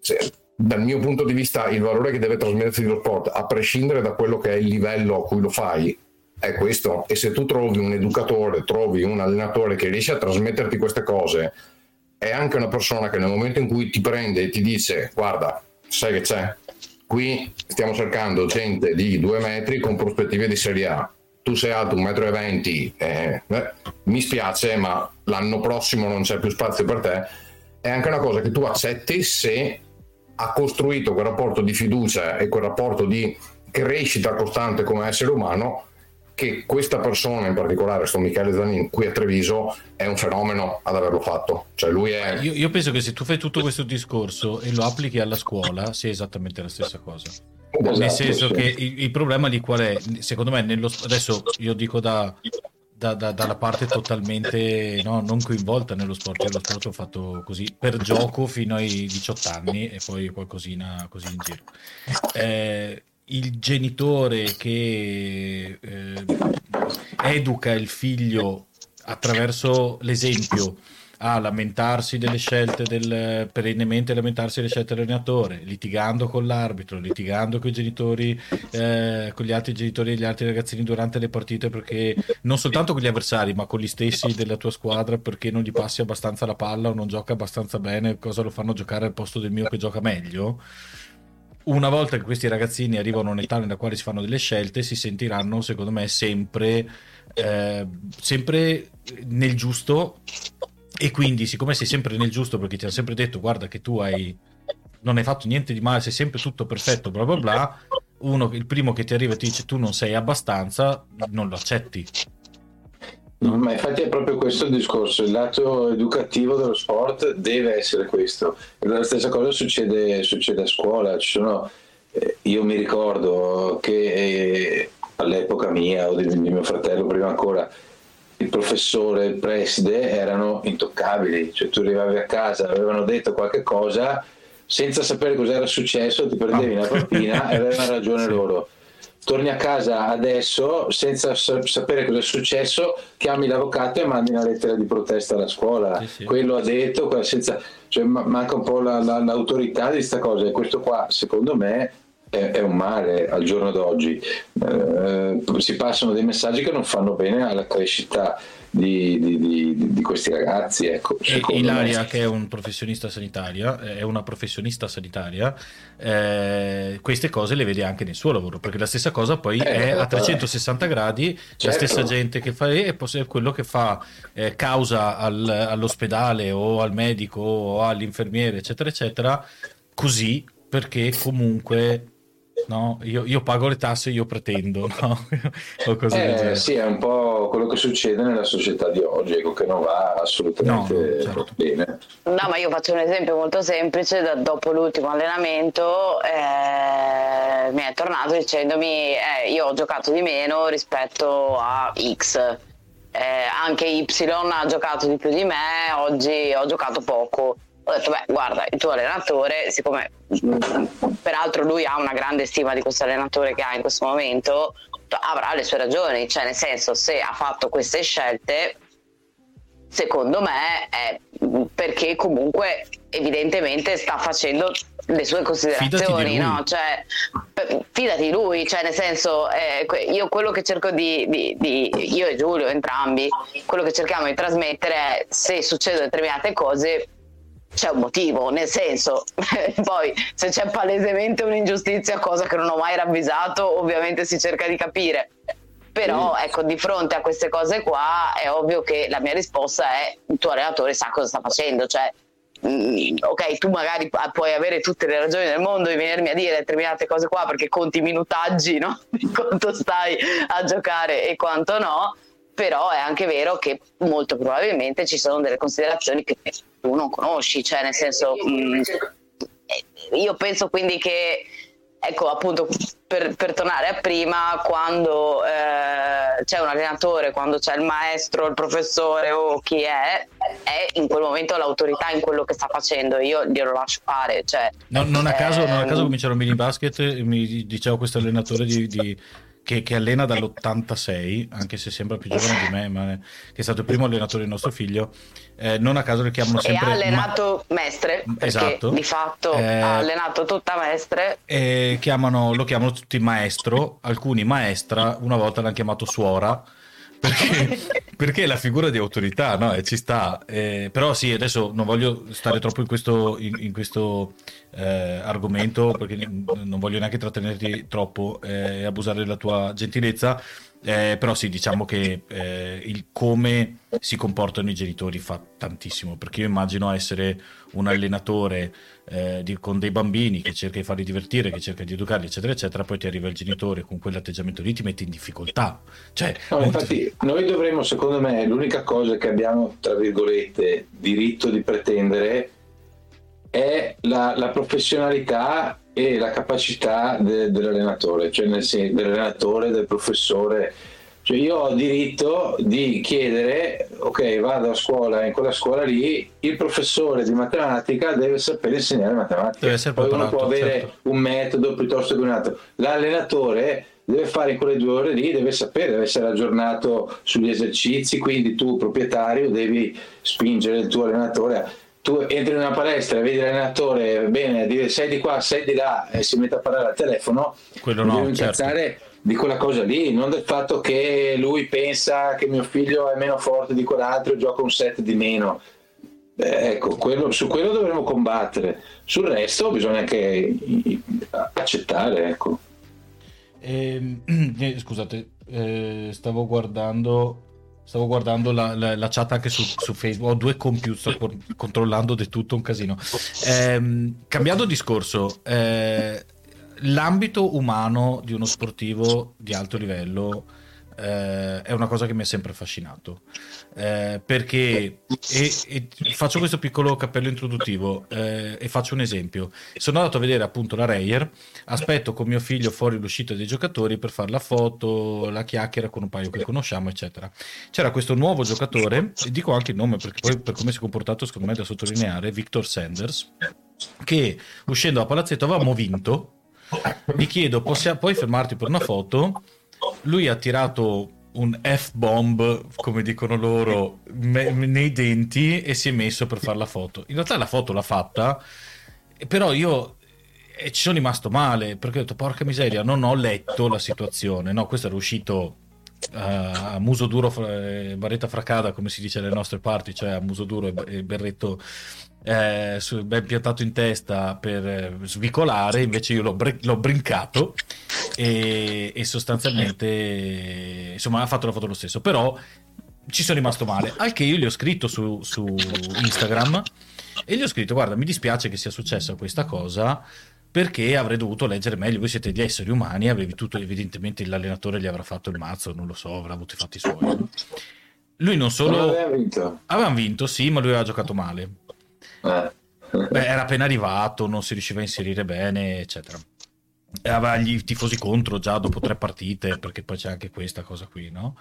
se, dal mio punto di vista il valore che deve trasmettersi lo sport, a prescindere da quello che è il livello a cui lo fai, è questo. E se tu trovi un educatore, trovi un allenatore che riesce a trasmetterti queste cose, è anche una persona che nel momento in cui ti prende e ti dice guarda, sai che c'è, qui stiamo cercando gente di due metri con prospettive di Serie A. Tu sei alto 1,20 m, eh, eh, mi spiace, ma l'anno prossimo non c'è più spazio per te. È anche una cosa che tu accetti se ha costruito quel rapporto di fiducia e quel rapporto di crescita costante come essere umano che questa persona in particolare, sto Michele Zanin, qui a Treviso, è un fenomeno ad averlo fatto. Cioè lui è... io, io, penso che se tu fai tutto questo discorso e lo applichi alla scuola, sia esattamente la stessa cosa. Esatto, Nel senso sì. che il, il, problema di qual è? Secondo me, nello, adesso io dico da, da, da, dalla parte totalmente no, non coinvolta nello sport. Io lo sport ho fatto così per gioco fino ai 18 anni e poi qualcosina così in giro. Eh, il genitore che eh, educa il figlio attraverso l'esempio a lamentarsi delle scelte del perennemente lamentarsi delle scelte dell'allenatore, litigando con l'arbitro, litigando con i genitori, eh, con gli altri genitori e gli altri ragazzini durante le partite perché non soltanto con gli avversari, ma con gli stessi della tua squadra perché non gli passi abbastanza la palla o non gioca abbastanza bene, cosa lo fanno giocare al posto del mio che gioca meglio una volta che questi ragazzini arrivano a un'età nella quale si fanno delle scelte, si sentiranno, secondo me, sempre, eh, sempre nel giusto. E quindi, siccome sei sempre nel giusto, perché ti hanno sempre detto, guarda che tu hai, non hai fatto niente di male, sei sempre tutto perfetto, bla bla bla, uno, il primo che ti arriva e ti dice tu non sei abbastanza, non lo accetti. Ma infatti è proprio questo il discorso, il lato educativo dello sport deve essere questo. La stessa cosa succede, succede a scuola, sono, eh, io mi ricordo che eh, all'epoca mia o di, di, mio fratello prima ancora, il professore e il preside erano intoccabili, cioè tu arrivavi a casa, avevano detto qualche cosa, senza sapere cosa era successo ti prendevi una papina e avevano ragione sì. loro torni a casa adesso senza sapere cosa è successo, chiami l'avvocato e mandi una lettera di protesta alla scuola. Sì, sì. Quello ha detto, senza, cioè, manca un po' la, la, l'autorità di questa cosa e questo qua secondo me è, è un male al giorno d'oggi. Eh, si passano dei messaggi che non fanno bene alla crescita di, di, di, questi ragazzi. Ecco, Ilaria, me. che è un professionista sanitaria, è una professionista sanitaria, eh, queste cose le vede anche nel suo lavoro, perché la stessa cosa poi eh, è a 360 gradi, certo. la stessa gente che fa è quello che fa eh, causa al, all'ospedale o al medico o all'infermiere, eccetera, eccetera, così perché comunque no? Io, io, pago le tasse, io pretendo, no? eh, sì, è un po' quello che succede nella società di oggi, ecco, che non va assolutamente no, certo. bene. No, ma io faccio un esempio molto semplice, da, dopo l'ultimo allenamento eh, mi è tornato dicendomi eh, io ho giocato di meno rispetto a X. Eh, anche Y ha giocato di più di me, oggi ho giocato poco ho detto beh guarda il tuo allenatore siccome peraltro lui ha una grande stima di questo allenatore che ha in questo momento avrà le sue ragioni. Cioè nel senso se ha fatto queste scelte secondo me è perché comunque evidentemente sta facendo le sue considerazioni, no? Cioè, fidati di lui, cioè nel senso, eh, io quello che cerco di, di, di, io e Giulio entrambi, quello che cerchiamo di trasmettere è se succedono determinate cose, c'è un motivo, nel senso, poi se c'è palesemente un'ingiustizia, cosa che non ho mai ravvisato, ovviamente si cerca di capire. Però ecco, di fronte a queste cose qua è ovvio che la mia risposta è il tuo allenatore sa cosa sta facendo, cioè mm, ok, tu magari puoi avere tutte le ragioni del mondo di venirmi a dire determinate cose qua perché conti minutaggi no? di quanto stai a giocare e quanto no, però è anche vero che molto probabilmente ci sono delle considerazioni che tu non conosci, cioè nel senso mh, mm, io penso quindi che ecco appunto per, per, tornare a prima, quando eh, c'è un allenatore, quando c'è il maestro, il professore o chi è, è in quel momento l'autorità in quello che sta facendo, io glielo lascio fare. Cioè, no, non, a caso, non a caso ehm, cominciarono mini basket, mi diceva questo allenatore di, di che, che, allena dall'86, anche se sembra più giovane di me, ma che è stato il primo allenatore del nostro figlio. Eh, non a caso lo chiamano sempre. E ha allenato ma... Mestre, esatto. di fatto eh, ha allenato tutta Mestre. E chiamano, lo chiamano tutti maestro, alcuni maestra, una volta l'hanno chiamato suora perché, perché è la figura di autorità, no? E ci sta. Eh, però sì, adesso non voglio stare troppo in questo, in, in questo eh, argomento, perché non voglio neanche trattenerti troppo eh, e abusare della tua gentilezza. Eh, però sì, diciamo che eh, il come si comportano i genitori fa tantissimo, perché io immagino essere un allenatore eh, di, con dei bambini che cerca di farli divertire, che cerca di educarli, eccetera, eccetera, poi ti arriva il genitore con quell'atteggiamento lì, ti mette in difficoltà. Cioè, no, infatti, noi dovremmo, secondo me, l'unica cosa che abbiamo, tra virgolette, diritto di pretendere è la, la professionalità e la capacità de, dell'allenatore, cioè nel senso dell'allenatore, del professore. Cioè io ho diritto di chiedere, ok, vado a scuola, in quella scuola lì, il professore di matematica deve sapere insegnare matematica. Deve essere Poi uno può avere certo. un metodo piuttosto che un altro. L'allenatore deve fare in quelle due ore lì, deve sapere, deve essere aggiornato sugli esercizi, quindi tu proprietario devi spingere il tuo allenatore tu entri in una palestra e vedi l'allenatore bene dire sei di qua, sei di là e si mette a parlare al telefono, quello no, devi certo. di quella cosa lì, non del fatto che lui pensa che mio figlio è meno forte di quell'altro e gioca un set di meno. Eh, ecco, quello, su quello dovremmo combattere, sul resto bisogna anche accettare. Ecco. Eh, scusate, eh, stavo guardando Stavo guardando la, la, la, chat anche su, su, Facebook, ho due computer, sto controllando di tutto un casino. Eh, cambiando discorso, eh, l'ambito umano di uno sportivo di alto livello eh, è una cosa che mi ha sempre affascinato. Eh, perché e, e faccio questo piccolo cappello introduttivo eh, e faccio un esempio. Sono andato a vedere appunto la Reyer, aspetto con mio figlio fuori l'uscita dei giocatori per fare la foto, la chiacchiera con un paio che conosciamo, eccetera. C'era questo nuovo giocatore, dico anche il nome perché poi per come si è comportato, secondo me è da sottolineare, Victor Sanders, che uscendo da palazzetto avevamo vinto. Mi chiedo, possia, puoi fermarti per una foto? Lui ha tirato un F-bomb, come dicono loro, me- nei denti e si è messo per fare la foto. In realtà la foto l'ha fatta, però io e ci sono rimasto male perché ho detto porca miseria, non ho letto la situazione. No, questo era uscito uh, a muso duro, fra, barretta fracada, come si dice alle nostre parti, cioè a muso duro e, e berretto eh, ben piantato in testa per eh, svicolare, invece io l'ho, br- l'ho brincato e, e, sostanzialmente insomma ha fatto la foto lo stesso, però ci sono rimasto male, al che io gli ho scritto su, su Instagram e gli ho scritto guarda mi dispiace che sia successa questa cosa perché avrei dovuto leggere meglio. Voi siete gli esseri umani, avevi tutto, evidentemente l'allenatore gli avrà fatto il mazzo, non lo so, avrà avuto i fatti suoi. Lui non solo. Non aveva vinto. Avevano vinto, sì, ma lui aveva giocato male. Eh. Beh, era appena arrivato, non si riusciva a inserire bene, eccetera. Aveva gli tifosi contro già dopo tre partite, perché poi c'è anche questa cosa qui, no?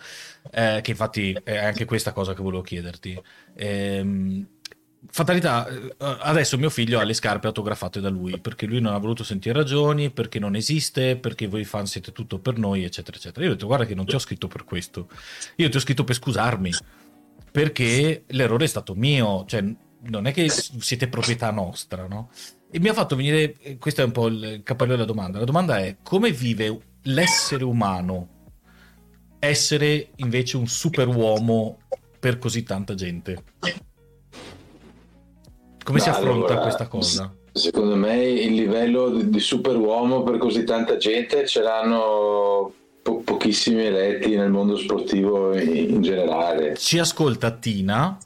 Eh, che infatti è anche questa cosa che volevo chiederti. Ehm, fatalità, eh, adesso mio figlio ha le scarpe autografate da lui perché lui non ha voluto sentire ragioni, perché non esiste, perché voi fan siete tutto per noi, eccetera, eccetera. Io ho detto, guarda che non ti ho scritto per questo, io ti ho scritto per scusarmi perché l'errore è stato mio, cioè non è che siete proprietà nostra, no? E mi ha fatto venire, questo è un po' il cappello della domanda, la domanda è come vive l'essere umano essere invece un superuomo per così tanta gente? Come no, si affronta allora, questa cosa? Secondo me il livello di superuomo per così tanta gente ce l'hanno po- pochissimi eletti nel mondo sportivo in, in generale. Ci ascolta Tina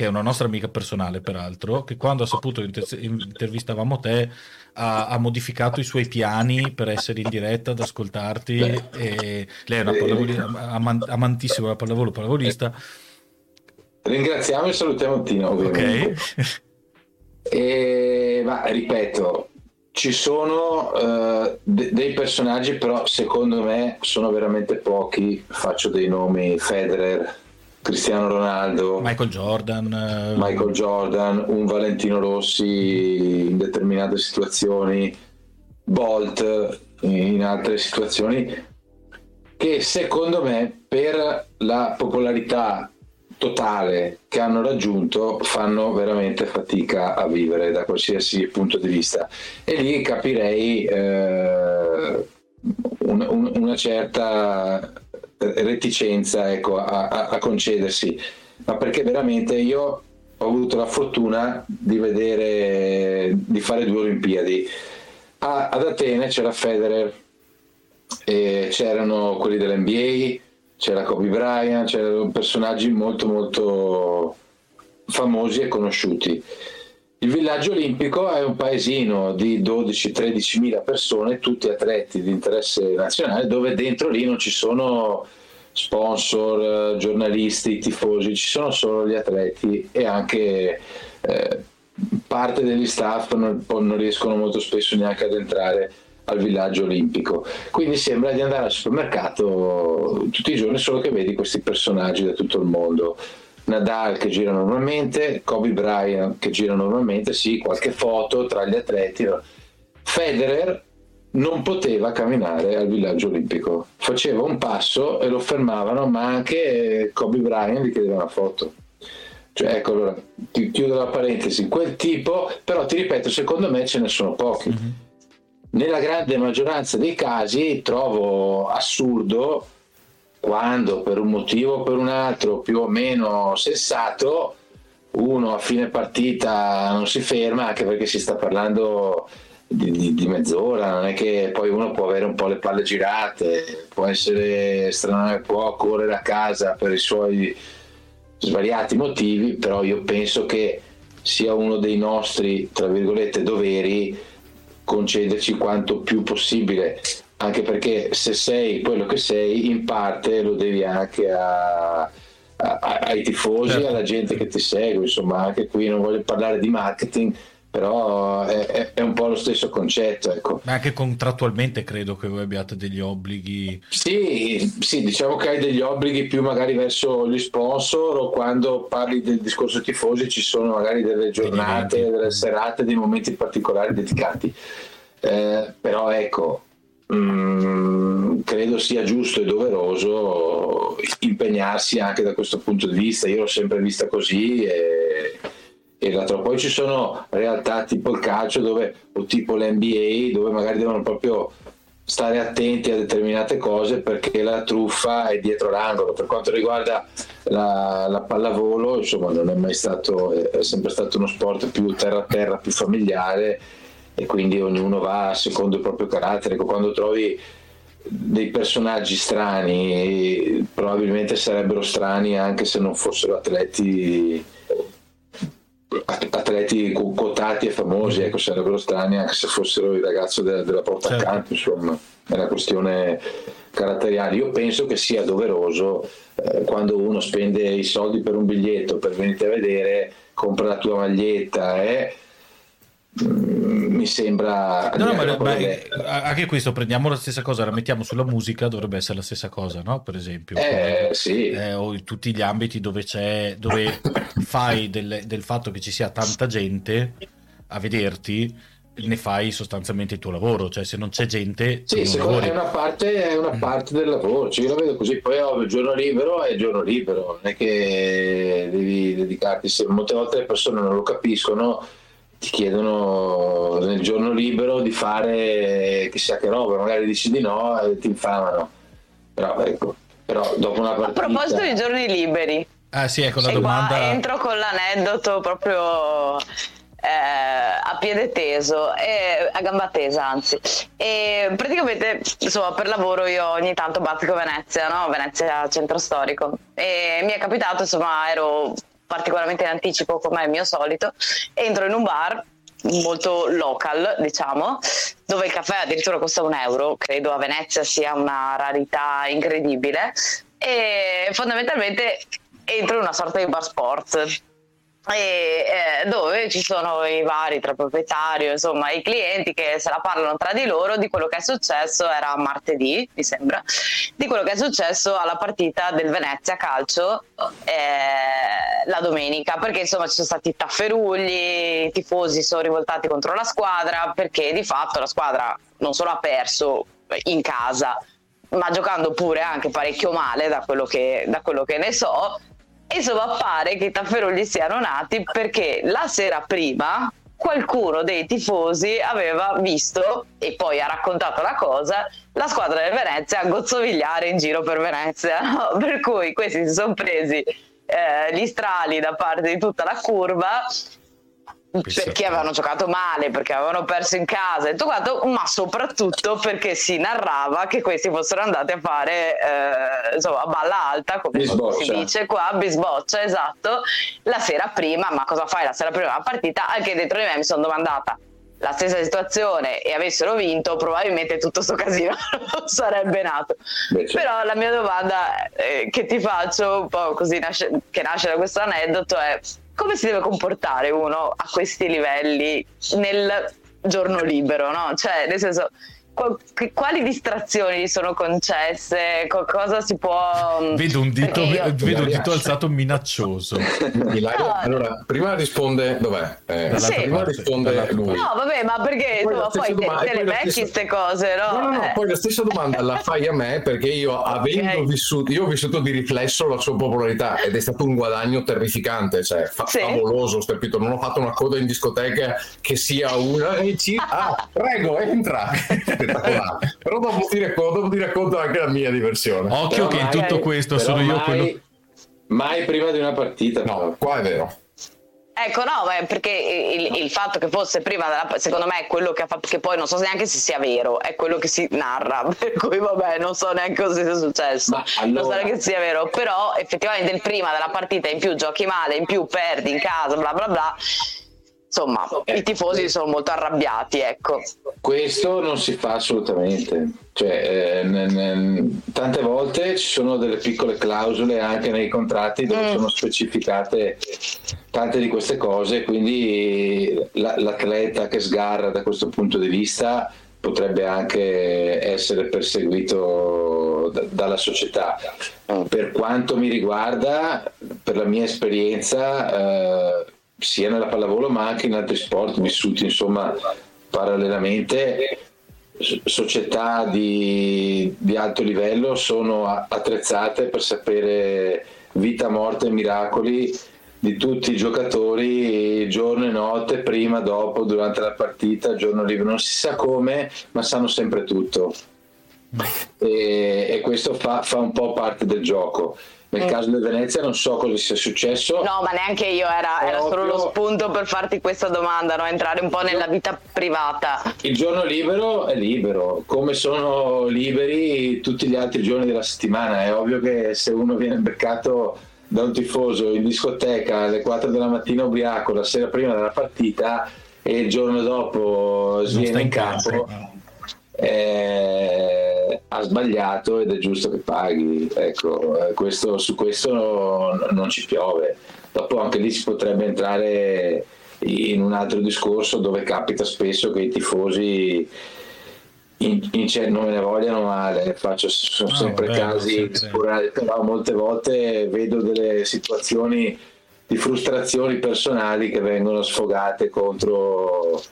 che è una nostra amica personale peraltro, che quando ha saputo che intervistavamo te ha, ha, modificato i suoi piani per essere in diretta ad ascoltarti. E lei è una pallavoli- amantissima della pallavolo, pallavolista. Ringraziamo e salutiamo Tina, ovviamente. Ok. e, ma ripeto, ci sono uh, de- dei personaggi, però secondo me sono veramente pochi. Faccio dei nomi: Federer, Cristiano Ronaldo, Michael Jordan, Michael Jordan, un Valentino Rossi in determinate situazioni, Bolt in altre situazioni, che secondo me per la popolarità totale che hanno raggiunto fanno veramente fatica a vivere da qualsiasi punto di vista. E lì capirei eh, un, un, una certa reticenza ecco, a, a, a, concedersi ma perché veramente io ho avuto la fortuna di vedere di fare due Olimpiadi a, ad Atene c'era Federer c'erano quelli dell'NBA c'era Kobe Bryant, c'erano personaggi molto molto famosi e conosciuti. Il villaggio olimpico è un paesino di 12-13 mila persone, tutti atleti di interesse nazionale, dove dentro lì non ci sono sponsor, giornalisti, tifosi, ci sono solo gli atleti e anche eh, parte degli staff non, non riescono molto spesso neanche ad entrare al villaggio olimpico. Quindi sembra di andare al supermercato tutti i giorni, solo che vedi questi personaggi da tutto il mondo. Nadal che gira normalmente, Kobe Bryant che gira normalmente, sì, qualche foto tra gli atleti. Federer non poteva camminare al villaggio olimpico, faceva un passo e lo fermavano, ma anche Kobe Bryant gli chiedeva una foto. Cioè, ecco, allora, ti chiudo la parentesi, quel tipo, però ti ripeto, secondo me ce ne sono pochi. Mm-hmm nella grande maggioranza dei casi trovo assurdo quando per un motivo o per un altro più o meno sensato uno a fine partita non si ferma anche perché si sta parlando di, di, di, mezz'ora, non è che poi uno può avere un po' le palle girate, può essere strano, può correre a casa per i suoi svariati motivi, però io penso che sia uno dei nostri, tra virgolette, doveri concederci quanto più possibile, anche perché se sei quello che sei, in parte lo devi anche a, a, ai tifosi, certo. alla gente che ti segue, insomma, anche qui non voglio parlare di marketing, però è, è, un po' lo stesso concetto. Ecco. Ma anche contrattualmente credo che voi abbiate degli obblighi. Sì, sì, diciamo che hai degli obblighi più magari verso gli sponsor o quando parli del discorso tifosi ci sono magari delle giornate, delle serate, dei momenti particolari dedicati. Eh, però ecco, mm, credo sia giusto e doveroso impegnarsi anche da questo punto di vista. Io l'ho sempre vista così e e l'altro. Poi ci sono realtà tipo il calcio dove, o tipo l'NBA dove magari devono proprio stare attenti a determinate cose perché la truffa è dietro l'angolo. Per quanto riguarda la, la pallavolo, insomma, non è mai stato, è sempre stato uno sport più terra a terra, più familiare e quindi ognuno va secondo il proprio carattere. Quando trovi dei personaggi strani, probabilmente sarebbero strani anche se non fossero atleti atleti quotati e famosi, ecco, sarebbero strani anche se fossero il ragazzo della, della porta certo. accanto, insomma, è una questione caratteriale. Io penso che sia doveroso eh, quando uno spende i soldi per un biglietto per venire a vedere, compra la tua maglietta eh, mi sembra no, no, ma, ma anche questo prendiamo la stessa cosa la mettiamo sulla musica dovrebbe essere la stessa cosa no per esempio eh, sì. eh, o in tutti gli ambiti dove c'è dove fai del, del, fatto che ci sia tanta gente a vederti ne fai sostanzialmente il tuo lavoro cioè se non c'è gente sì secondo me è una parte, è una parte del lavoro cioè, io la vedo così poi ovvio il giorno libero è il giorno libero non è che devi dedicarti se molte volte le persone non lo capiscono ti chiedono nel giorno libero di fare chissà che roba, magari dici di no e ti infamano. Però ecco, però dopo una partita... A proposito di giorni liberi. Ah sì, ecco la domanda... entro con l'aneddoto proprio eh, a piede teso, eh, a gamba tesa anzi. E praticamente, insomma, per lavoro io ogni tanto bazzico Venezia, no? Venezia centro storico. E mi è capitato, insomma, ero particolarmente in anticipo come è il mio solito, entro in un bar molto local, diciamo, dove il caffè addirittura costa un euro, credo a Venezia sia una rarità incredibile, e fondamentalmente entro in una sorta di bar sport. E, eh, dove ci sono i vari tra proprietario, insomma, i clienti che se la parlano tra di loro di quello che è successo, era martedì, mi sembra, di quello che è successo alla partita del Venezia Calcio eh, la domenica, perché insomma ci sono stati tafferugli, i tifosi sono rivoltati contro la squadra, perché di fatto la squadra non solo ha perso in casa, ma giocando pure anche parecchio male da quello che, da quello che ne so, Insomma, pare che i tafferugli siano nati perché la sera prima qualcuno dei tifosi aveva visto e poi ha raccontato la cosa la squadra del Venezia a gozzovigliare in giro per Venezia. Per cui questi si sono presi eh, gli strali da parte di tutta la curva perché avevano giocato male, perché avevano perso in casa e tutto quanto, ma soprattutto perché si narrava che questi fossero andati a fare eh, insomma balla alta, come bisboccia. si dice qua, bisboccia, esatto, la sera prima, ma cosa fai la sera prima della partita? Anche dentro di me mi sono domandata la stessa situazione e avessero vinto, probabilmente tutto questo casino non sarebbe nato. Beh, certo. Però la mia domanda eh, che ti faccio, un po' così nasce, che nasce da questo aneddoto, è come si deve comportare uno a questi livelli nel giorno libero, no? Cioè, nel senso, quali distrazioni sono concesse? Cosa si può. Mm, vedo un dito, io... vedo un dito alzato minaccioso. No. Allora, prima risponde. Dov'è? Eh, sì. Prima risponde lui. No, vabbè, ma perché poi, insomma, poi domanda, te, te le becchi queste cose, no? No, no, no, eh. poi la stessa domanda la fai a me perché io, avendo okay. vissuto, io ho vissuto di riflesso la sua popolarità ed è stato un guadagno terrificante, cioè fa- sì. favoloso, stepito. Non ho fatto una coda in discoteca che sia una. Ah, prego, entra spettacolare. Però dopo ti, racconto, dopo ti racconto anche la mia diversione. Occhio però che in tutto questo sono io quello... Mai prima di una partita. No, qua è vero. Ecco, no, perché il, il, fatto che fosse prima, della, secondo me è quello che ha fatto, che poi non so neanche se sia vero, è quello che si narra, per cui vabbè, non so neanche cosa sia successo, allora... non so neanche se sia vero, però effettivamente il prima della partita in più giochi male, in più perdi in casa, bla bla bla, insomma i tifosi sono molto arrabbiati ecco. questo non si fa assolutamente cioè, eh, n- n- tante volte ci sono delle piccole clausole anche nei contratti dove mm. sono specificate tante di queste cose quindi l- l'atleta che sgarra da questo punto di vista potrebbe anche essere perseguito d- dalla società mm. per quanto mi riguarda per la mia esperienza eh, sia nella pallavolo ma anche in altri sport vissuti insomma parallelamente società di, di alto livello sono attrezzate per sapere vita, morte e miracoli di tutti i giocatori giorno e notte, prima, dopo, durante la partita, giorno libero, non si sa come, ma sanno sempre tutto. E, e questo fa, fa un po' parte del gioco. Nel mm. caso di Venezia non so cosa sia successo. No, ma neanche io, era, era solo lo spunto per farti questa domanda, no? entrare un po' nella vita privata. Il giorno libero è libero, come sono liberi tutti gli altri giorni della settimana. È ovvio che se uno viene beccato da un tifoso in discoteca alle 4 della mattina ubriaco la sera prima della partita e il giorno dopo sviene in campo. Eh, ha sbagliato ed è giusto che paghi. Ecco, eh, questo, su questo no, non ci piove. Dopo anche lì si potrebbe entrare in un altro discorso dove capita spesso che i tifosi in, in, non me ne vogliano male, faccio, sono no, sempre bello, casi sporadici, però molte volte vedo delle situazioni di frustrazioni personali che vengono sfogate contro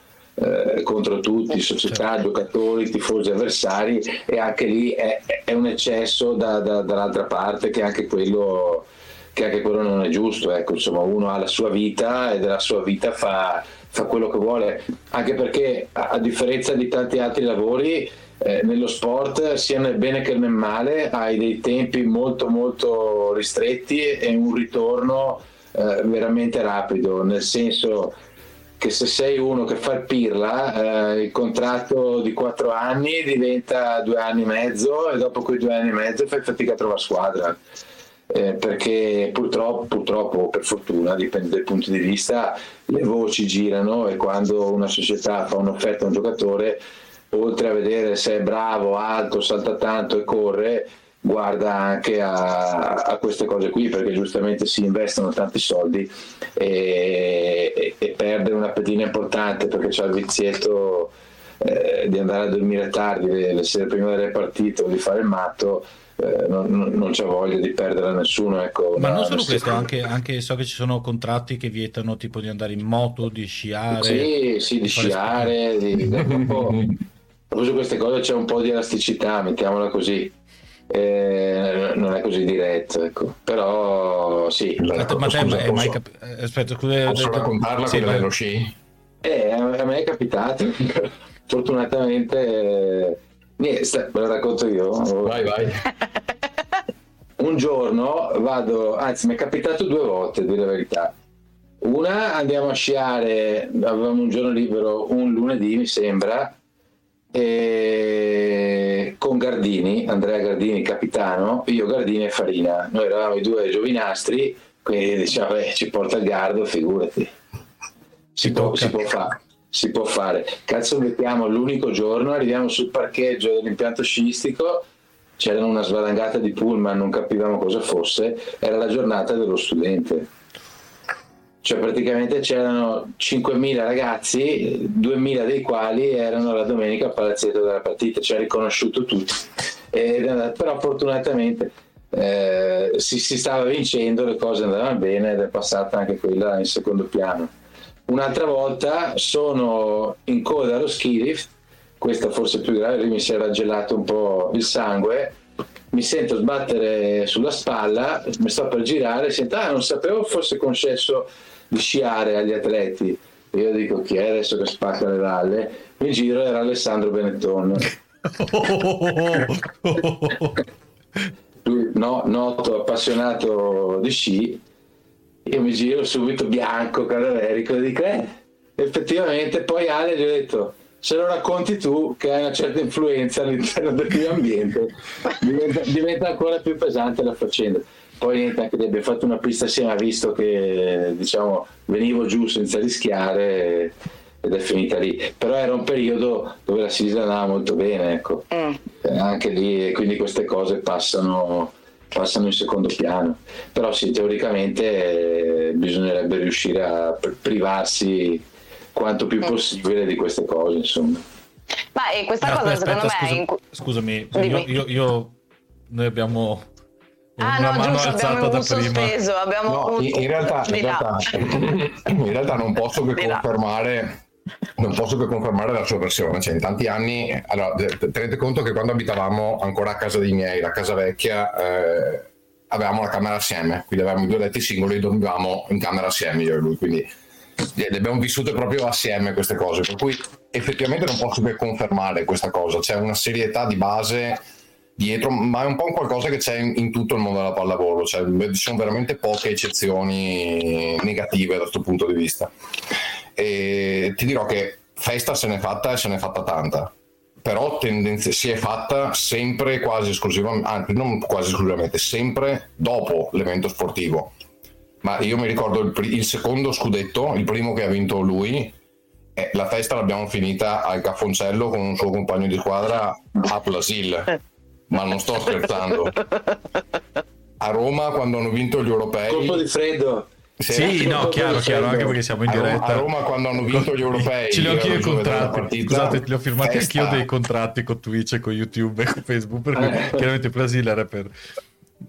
eh, contro tutti, società, certo. giocatori, tifosi avversari e anche lì è, è un eccesso da, da, dall'altra parte che anche quello, che anche quello non è giusto. Ecco, insomma, uno ha la sua vita e della sua vita fa, fa quello che vuole, anche perché a, a differenza di tanti altri lavori eh, nello sport sia nel bene che nel male hai dei tempi molto molto ristretti e un ritorno eh, veramente rapido, nel senso che se sei uno che fa il pirla, eh, il contratto di quattro anni diventa due anni e mezzo e dopo quei due anni e mezzo fai fatica a trovare squadra. Eh, perché purtroppo, purtroppo, per fortuna, dipende dal punto di vista, le voci girano e quando una società fa un'offerta a un giocatore, oltre a vedere se è bravo, alto, salta tanto e corre, guarda anche a, a, queste cose qui perché giustamente si investono tanti soldi e, e, e perdere una pedina importante perché c'è il vizietto eh, di andare a dormire tardi le, le sere prima delle partite o di fare il matto eh, non, non, c'è voglia di perdere a nessuno. Ecco, ma non solo questo, anche, anche, so che ci sono contratti che vietano tipo di andare in moto, di sciare. Sì, sì, di, di sciare, di, di, proprio su queste cose c'è un po' di elasticità, mettiamola così. Eh, non è così diretto, ecco. però sì. Aspetta, ma te è mai cap- eh, Aspetta, scusa, posso raccontarla sì, quella dello sci? Eh, a me è capitato, fortunatamente Niente, ve lo racconto io. Vai, vai. Un giorno vado, anzi mi è capitato due volte, a dire la verità. Una andiamo a sciare, avevamo un giorno libero, un lunedì mi sembra, e con Gardini, Andrea Gardini capitano, io Gardini e Farina. Noi eravamo i due giovinastri, quindi diciamo, beh, ci porta il gardo, figurati. Si, può, si può fare si può fare. Cazzo mettiamo l'unico giorno, arriviamo sul parcheggio dell'impianto sciistico, c'era una svalangata di pullman, non capivamo cosa fosse, era la giornata dello studente. Cioè praticamente c'erano 5.000 ragazzi, 2.000 dei quali erano la domenica al palazzetto della partita, ci ha riconosciuto tutti. E, però fortunatamente eh, si, si stava vincendo, le cose andavano bene ed è passata anche quella in secondo piano Un'altra volta sono in coda allo lift, questa forse più grave, mi si era gelato un po' il sangue, mi sento sbattere sulla spalla, mi sto per girare, sento, ah non sapevo fosse concesso di sciare agli atleti. Io dico chi è adesso che spacca le valle? Mi giro era Alessandro Benetton. Lui, no, noto appassionato di sci io mi giro subito bianco, cadaverico, e dico, eh, effettivamente, poi Ale gli ho detto, se lo racconti tu che hai una certa influenza all'interno del mio ambiente, diventa, diventa ancora più pesante la faccenda. Poi niente, anche abbiamo fatto una pista assieme, ha visto che diciamo, venivo giù senza rischiare ed è finita lì. Però era un periodo dove la Sisa andava molto bene, ecco. Mm. Eh, anche lì, quindi queste cose passano passano in secondo piano. Però sì, teoricamente eh, bisognerebbe riuscire a privarsi quanto più mm. possibile di queste cose, insomma. Ma e questa no, cosa aspetta, secondo scusa, me... In... Scusami, io, io, io, noi abbiamo ah, una no, mano giusto, alzata da prima. Sospeso, abbiamo no, in, in, realtà, in, realtà, in realtà non posso che confermare non posso che confermare la sua versione. Cioè, in tanti anni, allora, tenete conto che quando abitavamo ancora a casa dei miei, la casa vecchia, eh, avevamo la camera assieme, quindi avevamo i due letti singoli e dormivamo in camera assieme io e lui. Quindi le abbiamo vissute proprio assieme queste cose. Per cui effettivamente non posso che confermare questa cosa. C'è una serietà di base dietro, ma è un po' un qualcosa che c'è in, in tutto il mondo della pallavolo, cioè, ci sono veramente poche eccezioni negative da questo punto di vista e ti dirò che festa se n'è fatta e se n'è fatta tanta però tendenze, si è fatta sempre quasi esclusivamente, anzi non quasi esclusivamente, sempre dopo l'evento sportivo. Ma io mi ricordo il, il secondo scudetto, il primo che ha vinto lui, eh, la festa l'abbiamo finita al Caffoncello con un suo compagno di squadra a Plasil. Ma non sto scherzando. A Roma quando hanno vinto gli europei... Colpo di freddo sì, no, chiaro, chiaro, anche perché siamo in diretta. A Roma quando hanno vinto gli europei. Ce li ho anch'io i contratti. Scusate, li ho firmati anch'io dei contratti con Twitch e con YouTube e con Facebook, perché eh. chiaramente Brasile era per...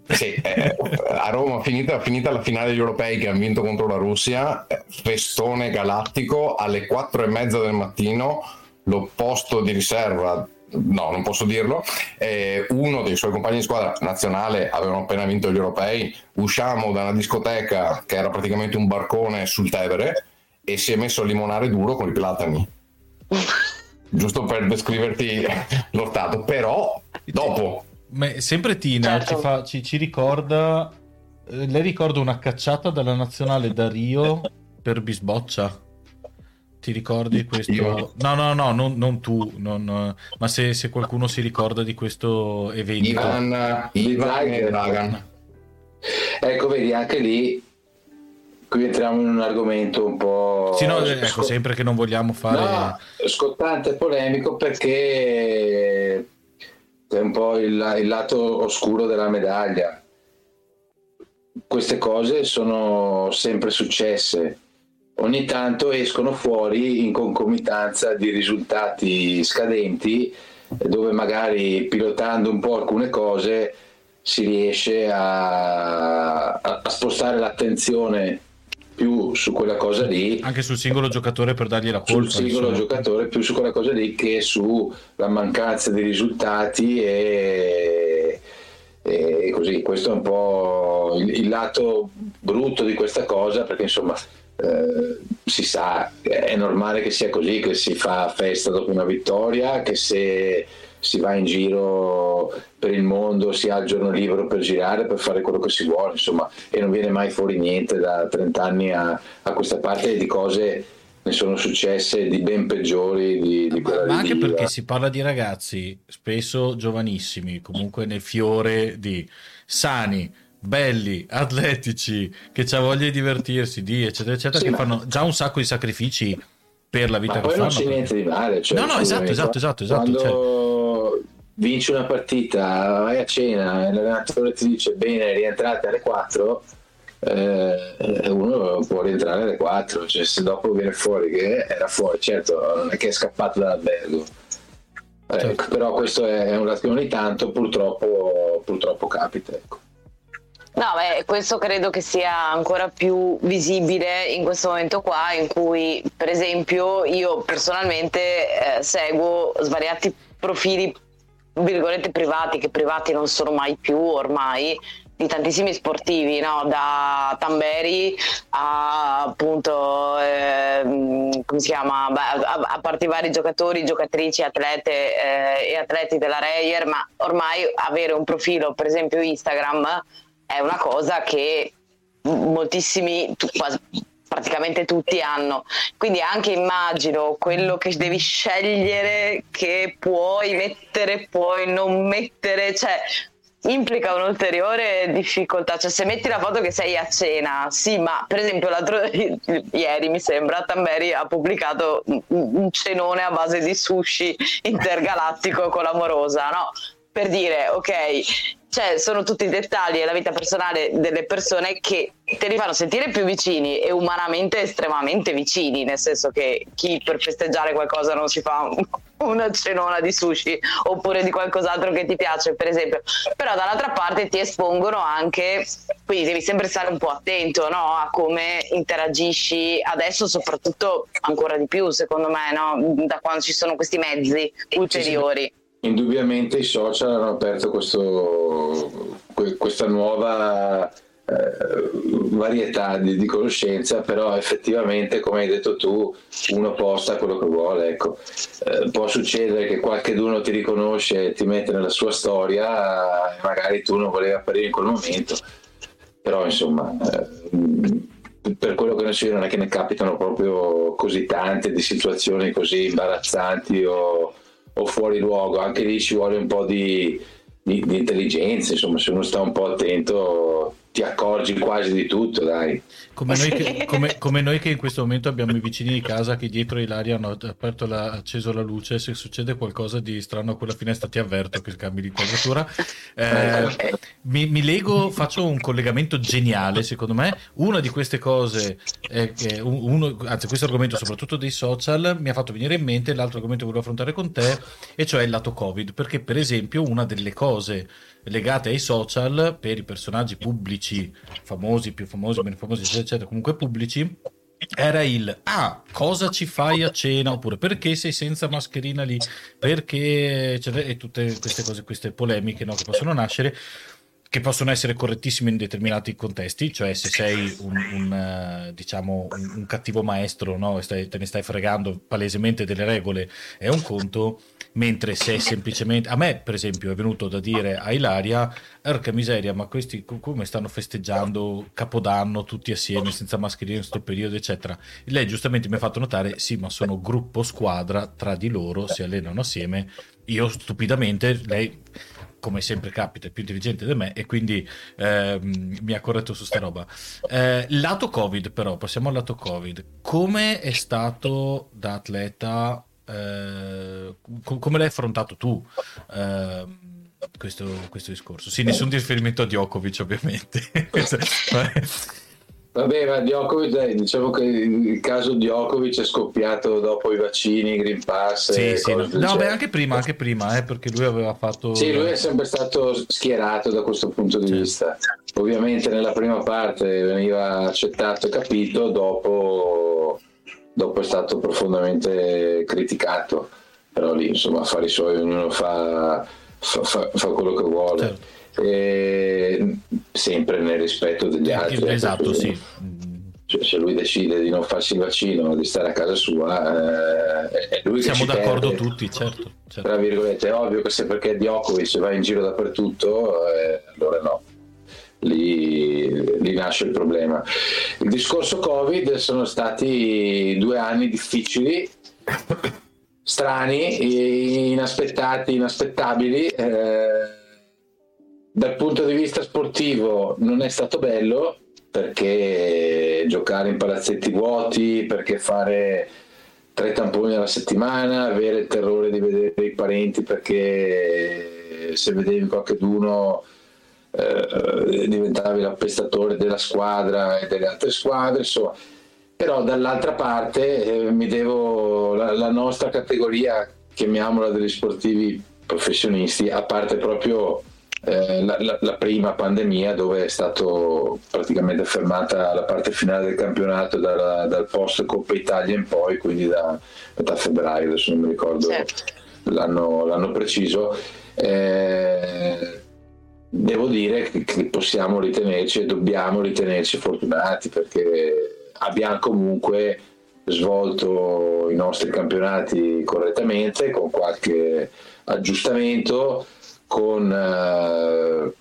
Sì, eh, a Roma finita, finita la finale degli europei che hanno vinto contro la Russia, eh, festone galattico alle 4 e mezza del mattino, l'opposto di riserva no, non posso dirlo, eh, uno dei suoi compagni di squadra nazionale avevano appena vinto gli europei, usciamo da una discoteca che era praticamente un barcone sul Tevere e si è messo a limonare duro con i platani. Giusto per descriverti lo stato, però dopo... Ma sempre Tina certo. ci, fa, ci, ci ricorda, eh, lei ricorda una cacciata dalla nazionale da Rio per Bisboccia. Ti ricordi questo? Io? No, no, no, non, non tu, non, ma se, se, qualcuno si ricorda di questo evento. Ivan, Ivan e Dragan. Ecco, vedi, anche lì qui entriamo in un argomento un po'... Sì, no, ecco, scott... sempre che non vogliamo fare... No, scottante e polemico perché un po' il, il lato oscuro della medaglia. Queste cose sono sempre successe ogni tanto escono fuori in concomitanza di risultati scadenti dove magari pilotando un po' alcune cose si riesce a, a, spostare l'attenzione più su quella cosa lì anche sul singolo giocatore per dargli la colpa sul singolo insomma. giocatore più su quella cosa lì che sulla mancanza di risultati e, e così questo è un po' il, il lato brutto di questa cosa perché insomma eh, si sa, è normale che sia così, che si fa festa dopo una vittoria, che se si va in giro per il mondo si ha il giorno libero per girare, per fare quello che si vuole, insomma, e non viene mai fuori niente da 30 anni a, a questa parte di cose ne sono successe di ben peggiori di, di ma, ma anche perché si parla di ragazzi spesso giovanissimi comunque nel fiore di sani belli, atletici, che ha voglia di divertirsi, di eccetera, eccetera, sì, che fanno già un sacco di sacrifici per la vita ma che poi fanno. non c'è niente di male. Cioè, no, no, esatto, esatto, esatto, esatto. Quando cioè... vinci una partita, vai a cena e l'allenatore ti dice bene, rientrate alle 4, eh, uno può rientrare alle 4, cioè se dopo viene fuori che era fuori, certo, non è che è scappato dall'albergo. Eh, certo. Però questo è un attimo ogni tanto, purtroppo, purtroppo capita. Ecco. No, beh, questo credo che sia ancora più visibile in questo momento qua, in cui, per esempio, io personalmente eh, seguo svariati profili, virgolette, privati, che privati non sono mai più ormai, di tantissimi sportivi, no? da Tamberi a appunto, eh, come si chiama, a, a parte vari giocatori, giocatrici, atlete eh, e atleti della Reyer, ma ormai avere un profilo, per esempio Instagram, è una cosa che moltissimi, quasi, praticamente tutti hanno. Quindi anche immagino quello che devi scegliere, che puoi mettere, puoi non mettere, cioè implica un'ulteriore difficoltà. Cioè, se metti la foto che sei a cena, sì, ma per esempio l'altro ieri mi sembra Tamberi ha pubblicato un cenone a base di sushi intergalattico con l'amorosa, no? Per dire, ok, cioè sono tutti dettagli della vita personale delle persone che te li fanno sentire più vicini e umanamente estremamente vicini, nel senso che chi per festeggiare qualcosa non si fa una cenona di sushi oppure di qualcos'altro che ti piace, per esempio. Però dall'altra parte ti espongono anche, quindi devi sempre stare un po' attento no? a come interagisci adesso, soprattutto ancora di più, secondo me, no? da quando ci sono questi mezzi ulteriori. Indubbiamente i social hanno aperto questo, questa nuova eh, varietà di, di, conoscenza, però effettivamente, come hai detto tu, uno posta quello che vuole. Ecco. Eh, può succedere che qualcuno ti riconosce ti mette nella sua storia e magari tu non volevi apparire in quel momento, però insomma. Eh, per quello che ne so io non è che ne capitano proprio così tante di situazioni così imbarazzanti o, o fuori luogo, anche lì ci vuole un po' di, di, di intelligenza, insomma se uno sta un po' attento ti accorgi quasi di tutto, dai. Come noi, che, come, come noi, che, in questo momento abbiamo i vicini di casa che dietro Ilaria hanno aperto la, acceso la luce, se succede qualcosa di strano a quella finestra ti avverto che cambi di quadratura. Eh, mi, mi, lego, faccio un collegamento geniale secondo me. Una di queste cose, è che uno, anzi questo argomento soprattutto dei social mi ha fatto venire in mente l'altro argomento che volevo affrontare con te, e cioè il lato Covid, perché per esempio una delle cose legate ai social per i personaggi pubblici, famosi, più famosi, meno famosi, eccetera, eccetera comunque pubblici, era il ah, cosa ci fai a cena? Oppure perché sei senza mascherina lì? Perché eccetera, e tutte queste cose, queste polemiche no, che possono nascere che possono essere correttissime in determinati contesti, cioè se sei un, un diciamo un, un, cattivo maestro, no? stai, te ne stai fregando palesemente delle regole, è un conto, mentre se semplicemente a me per esempio è venuto da dire a Ilaria, erca miseria, ma questi come stanno festeggiando Capodanno tutti assieme senza mascherine in questo periodo, eccetera. E lei giustamente mi ha fatto notare, sì, ma sono gruppo squadra, tra di loro si allenano assieme. Io stupidamente, lei come sempre capita, è più intelligente di me e quindi ehm, mi ha corretto su sta roba. Eh, lato Covid però, passiamo al lato Covid. Come è stato da atleta, eh, come l'hai affrontato tu? Eh, questo, questo discorso. Sì, nessun riferimento a Djokovic ovviamente. Vabbè, ma Djokovic, dai, diciamo che il caso Djokovic è scoppiato dopo i vaccini, Green Pass. Sì, sì, no, no beh, anche prima, anche prima, eh, perché lui aveva fatto. Sì, lui è sempre stato schierato da questo punto di sì. vista. Ovviamente nella prima parte veniva accettato e capito, dopo, dopo è stato profondamente criticato. Però lì, insomma, affari suoi, ognuno fa, fa, fa, fa quello che vuole. Certo eh, sempre nel rispetto degli altri. Esatto, sì. Cioè, se lui decide di non farsi il vaccino, di stare a casa sua, eh, è lui Siamo d'accordo perde, tutti, certo, certo. Tra virgolette, è ovvio che se perché Djokovic va in giro dappertutto, eh, allora no. Lì, lì, nasce il problema. Il discorso Covid sono stati due anni difficili, strani, inaspettati, inaspettabili. Eh, dal punto di vista sportivo non è stato bello perché giocare in palazzetti vuoti, perché fare tre tamponi alla settimana, avere il terrore di vedere i parenti perché se vedevi qualcuno eh, diventavi l'appestatore della squadra e delle altre squadre, insomma. Però dall'altra parte eh, mi devo la, la nostra categoria, chiamiamola degli sportivi professionisti, a parte proprio eh, la, la, la, prima pandemia dove è stato praticamente fermata la parte finale del campionato dalla, dal post Coppa Italia in poi, quindi da metà febbraio, adesso non mi ricordo certo. l'anno, l'anno, preciso. Eh, devo dire che, possiamo ritenerci e dobbiamo ritenerci fortunati perché abbiamo comunque svolto i nostri campionati correttamente con qualche aggiustamento con eh,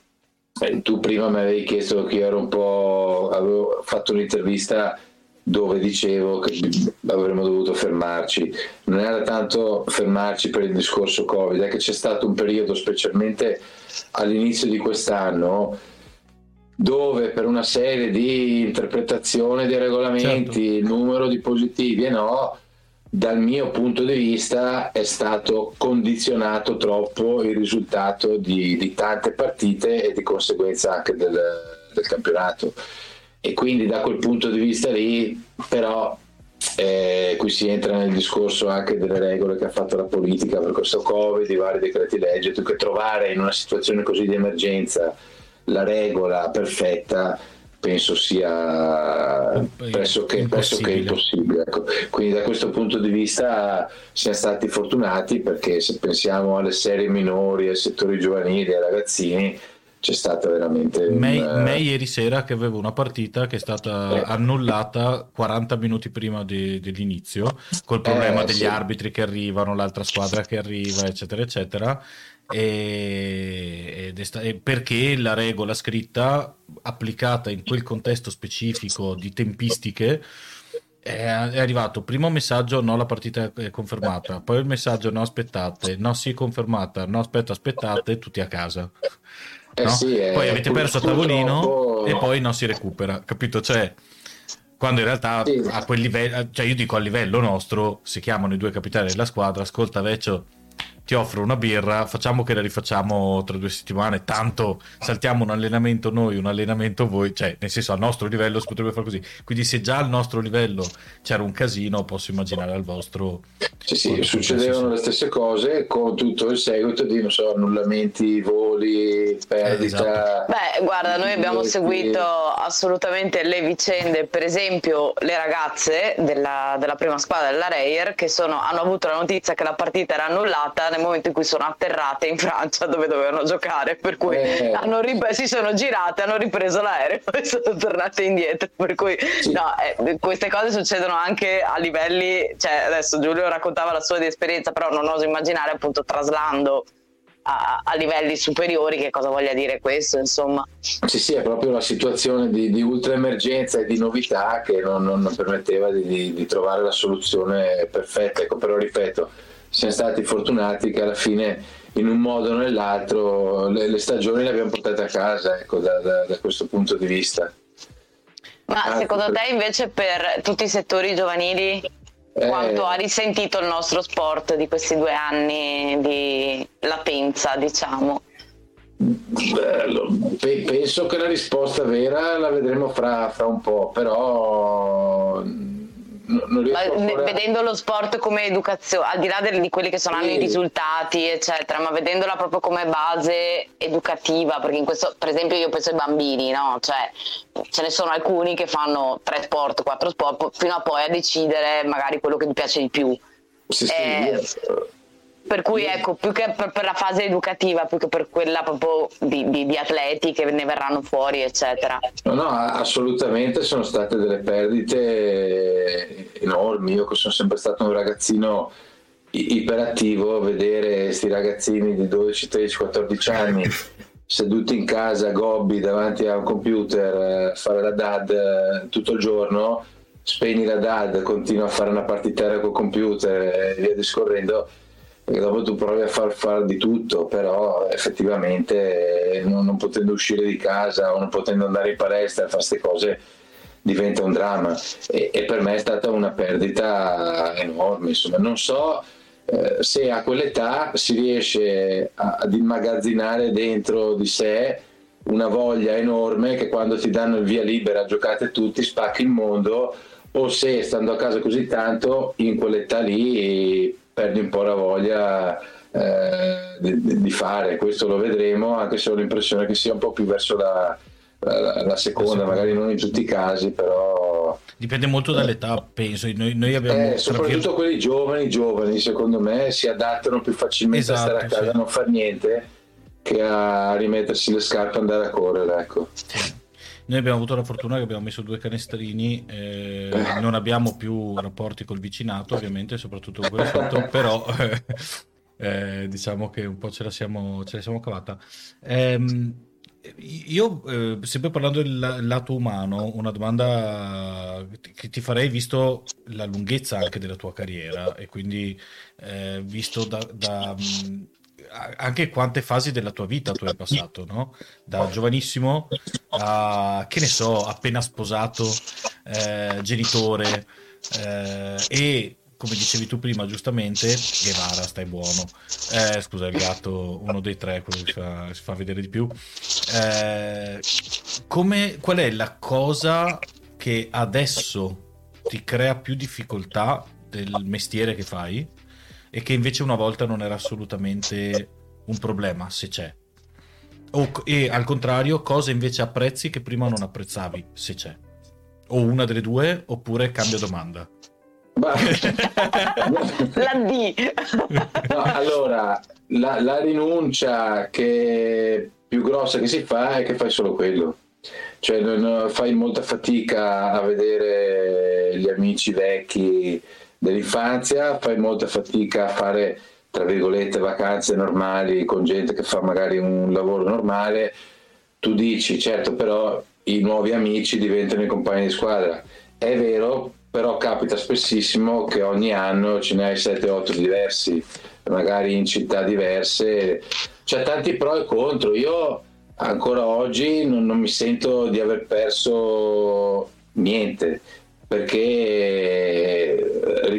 eh, tu prima mi avevi chiesto che io ero un po' avevo fatto un'intervista dove dicevo che avremmo dovuto fermarci non era tanto fermarci per il discorso covid è che c'è stato un periodo specialmente all'inizio di quest'anno dove per una serie di interpretazioni dei regolamenti certo. numero di positivi e no dal mio punto di vista è stato condizionato troppo il risultato di, di tante partite e di conseguenza anche del, del, campionato e quindi da quel punto di vista lì però eh, qui si entra nel discorso anche delle regole che ha fatto la politica per questo covid, i vari decreti legge, tu che trovare in una situazione così di emergenza la regola perfetta penso sia pressoché, pressoché impossibile. Ecco. Quindi da questo punto di vista siamo stati fortunati perché se pensiamo alle serie minori, ai settori giovanili, ai ragazzini, c'è stata veramente... Me, un... me ieri sera che avevo una partita che è stata eh. annullata 40 minuti prima di, dell'inizio, col problema eh, degli sì. arbitri che arrivano, l'altra squadra che arriva, eccetera, eccetera e, e perché la regola scritta applicata in quel contesto specifico di tempistiche è, arrivato primo messaggio no la partita è confermata poi il messaggio no aspettate no sì confermata no aspetta aspettate tutti a casa eh no? sì, poi avete perso a tavolino e poi non si recupera capito cioè quando in realtà sì. a quel livello cioè io dico a livello nostro si chiamano i due capitani della squadra ascolta Vecchio ti offro una birra, facciamo che la rifacciamo tra due settimane, tanto saltiamo un allenamento noi, un allenamento voi, cioè nel senso al nostro livello si potrebbe fare così. Quindi se già al nostro livello c'era un casino, posso immaginare al vostro... Sì, sì, succedevano le stesse cose con tutto il seguito di, non so, annullamenti, voli, perdita... Eh, esatto. Beh, guarda, noi abbiamo seguito assolutamente le vicende, per esempio le ragazze della, della prima squadra della Reyer che sono, hanno avuto la notizia che la partita era annullata nel momento in cui sono atterrate in Francia dove dovevano giocare, per cui eh. rip- si sono girate, hanno ripreso l'aereo e sono tornate indietro. Per cui sì. no, eh, queste cose succedono anche a livelli, cioè adesso Giulio raccontava la sua di esperienza, però non oso immaginare appunto traslando a, a, livelli superiori che cosa voglia dire questo insomma sì sì è proprio la situazione di, di ultra emergenza e di novità che non, non permetteva di, di, trovare la soluzione perfetta ecco però ripeto siamo stati fortunati che alla fine in un modo o nell'altro le, le stagioni le abbiamo portate a casa ecco, da, da, da questo punto di vista. Ma Anzi, secondo te invece per tutti i settori giovanili eh, quanto ha risentito il nostro sport di questi due anni di latenza, diciamo? penso che la risposta vera la vedremo fra, fra un po', però vedendo lo sport come educazione, al di là di quelli che saranno sì. i risultati, eccetera, ma vedendola proprio come base educativa, perché in questo, per esempio, io penso ai bambini, no? Cioè, ce ne sono alcuni che fanno tre sport, quattro sport, fino a poi a decidere magari quello che ti piace di più. Sì, eh, sì, per cui ecco, più che per, per, la fase educativa, più che per quella proprio di, di, di, atleti che ne verranno fuori, eccetera. No, no, assolutamente sono state delle perdite enormi. Io che sono sempre stato un ragazzino iperattivo, vedere questi ragazzini di 12, 13, 14 anni seduti in casa, gobbi davanti a un computer, fare la DAD eh, tutto il giorno, spegni la DAD, continua a fare una partitera col computer e via discorrendo perché dopo tu provi a far fare di tutto, però effettivamente non, non, potendo uscire di casa o non potendo andare in palestra a fare queste cose diventa un dramma e, e, per me è stata una perdita enorme. Insomma, non so eh, se a quell'età si riesce a, ad immagazzinare dentro di sé una voglia enorme che quando ti danno il via libera, giocate tutti, spacchi il mondo o se stando a casa così tanto in quell'età lì perdi un po' la voglia eh, di, di, fare, questo lo vedremo, anche se ho l'impressione che sia un po' più verso la, la, la seconda, magari non in tutti i casi, però... Dipende molto dall'età, penso. Noi, noi abbiamo... Eh, soprattutto quelli giovani, giovani, secondo me, si adattano più facilmente esatto, a stare a casa, sì. a non fare niente, che a rimettersi le scarpe e andare a correre, ecco. Noi abbiamo avuto la fortuna che abbiamo messo due canestrini, eh, non abbiamo più rapporti col vicinato, ovviamente, soprattutto con quello sotto, però eh, diciamo che un po' ce la siamo, ce la siamo cavata. Eh, io, eh, sempre parlando del lato umano, una domanda che ti farei, visto la lunghezza anche della tua carriera e quindi eh, visto da, da anche quante fasi della tua vita tu hai passato, no? Da giovanissimo a, che ne so, appena sposato, eh, genitore eh, e come dicevi tu prima giustamente, Guevara stai buono, eh, scusa il gatto, uno dei tre, quello che si fa, si fa vedere di più, eh, come, qual è la cosa che adesso ti crea più difficoltà del mestiere che fai? E che invece una volta non era assolutamente un problema, se c'è. O, e al contrario, cosa invece apprezzi che prima non apprezzavi, se c'è. O una delle due, oppure cambio domanda. la D. No, allora, la, la rinuncia che più grossa che si fa è che fai solo quello. Cioè, non, fai molta fatica a vedere gli amici vecchi dell'infanzia, fai molta fatica a fare tra virgolette vacanze normali con gente che fa magari un lavoro normale, tu dici certo però i nuovi amici diventano i compagni di squadra. È vero, però capita spessissimo che ogni anno ce ne hai 7-8 diversi, magari in città diverse. C'è tanti pro e contro. Io ancora oggi non, non mi sento di aver perso niente perché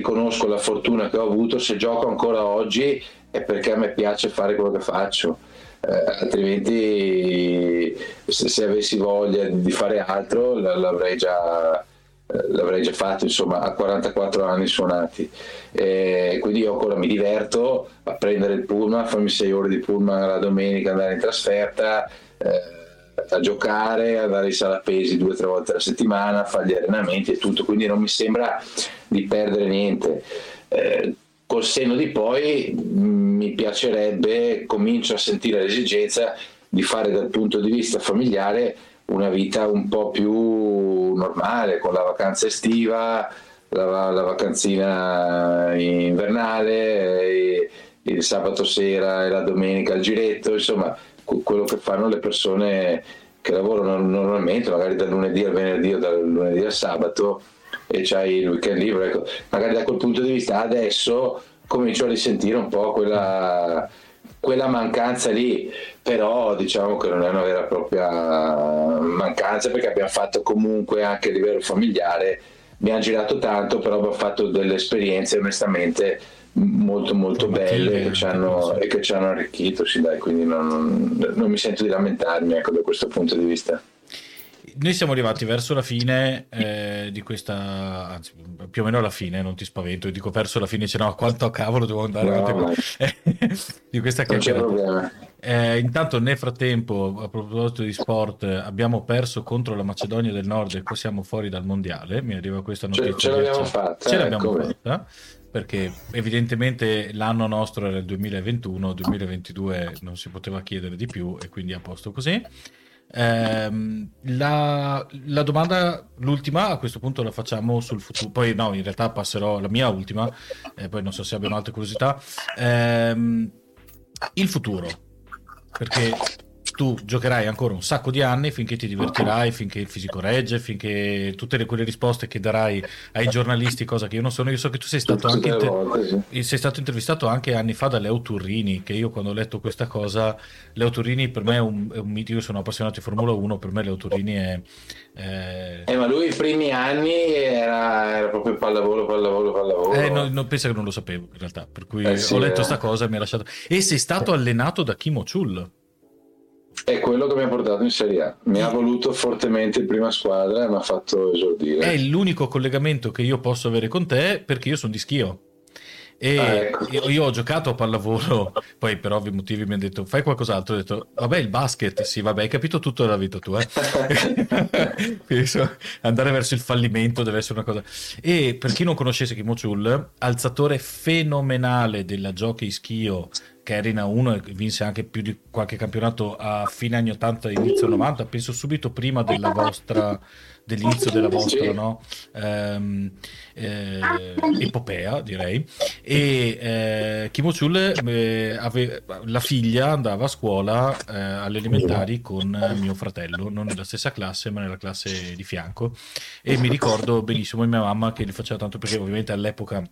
riconosco la fortuna che ho avuto, se gioco ancora oggi è perché a me piace fare quello che faccio. Eh, altrimenti se, se, avessi voglia di fare altro l'avrei già, l'avrei già fatto insomma a 44 anni suonati eh, quindi io ancora mi diverto a prendere il pullman, a farmi 6 ore di pullman la domenica, andare in trasferta eh, a giocare, andare in sala pesi due o tre volte alla settimana, fare gli allenamenti e tutto, quindi non mi sembra di perdere niente. Eh, col senno di poi mm, mi piacerebbe, comincio a sentire l'esigenza di fare dal punto di vista familiare una vita un po' più normale, con la vacanza estiva, la, la vacanzina invernale, il sabato sera e la domenica il giretto, insomma quello che fanno le persone che lavorano normalmente, magari dal lunedì al venerdì o dal lunedì al sabato e c'hai il weekend libero. Ecco, magari da quel punto di vista adesso comincio a risentire un po' quella, quella mancanza lì, però diciamo che non è una vera e propria mancanza perché abbiamo fatto comunque anche a livello familiare, mi ha girato tanto, però abbiamo fatto delle esperienze onestamente molto molto belle che ci hanno, e che ci hanno arricchito, sì dai, quindi non, non, mi sento di lamentarmi ecco, da questo punto di vista noi siamo arrivati verso la fine eh, di questa, anzi più o meno alla fine, non ti spavento, dico verso la fine, dice no, quanto cavolo devo andare no, di questa chiacchierata. Eh, intanto nel frattempo, a proposito di sport, abbiamo perso contro la Macedonia del Nord e poi siamo fuori dal mondiale, mi arriva questa notizia. Ce, ce l'abbiamo fatta. Ce l'abbiamo ecco. fatta perché evidentemente l'anno nostro era il 2021, 2022 non si poteva chiedere di più e quindi a posto così. Ehm, la, la, domanda, l'ultima, a questo punto la facciamo sul futuro. Poi, no, in realtà passerò alla mia ultima, e poi non so se abbiano altre curiosità. Ehm, il futuro, perché tu giocherai ancora un sacco di anni finché ti divertirai, finché il fisico regge, finché tutte le, quelle risposte che darai ai giornalisti, cosa che io non sono. Io so che tu sei stato, anche inter... sei stato intervistato anche anni fa da Leo Turrini, che io quando ho letto questa cosa, Leo Turrini per me è un, è un mito, io sono appassionato di Formula 1, per me Leo Turrini è... è... Eh, ma lui i primi anni era, era proprio pallavolo, pallavolo, pallavolo. Eh, no, no, pensa che non lo sapevo in realtà, per cui eh, sì, ho letto questa eh. cosa e mi ha lasciato... E sei stato allenato da Kimo Chul. È quello che mi ha portato in Serie A. Mi ha voluto fortemente in prima squadra e mi ha fatto esordire. È l'unico collegamento che io posso avere con te perché io sono di schio. E ah, ecco. io, io, ho giocato a pallavolo, poi per ovvi motivi mi hanno detto fai qualcos'altro. Ho detto vabbè, il basket, sì, vabbè, hai capito tutto della vita tua. Eh? andare verso il fallimento deve essere una cosa. E per chi non conoscesse Kimo Chul, alzatore fenomenale della Jockey Schio che era in A1 e vinse anche più di qualche campionato a fine anni 80 inizio 90 penso subito prima della vostra dell'inizio della vostra no? ehm, eh, epopea direi. E eh, Kimo Chul eh, ave, la figlia andava a scuola eh, alle elementari con mio fratello non nella stessa classe ma nella classe di fianco. E mi ricordo benissimo mia mamma che li faceva tanto perché ovviamente all'epoca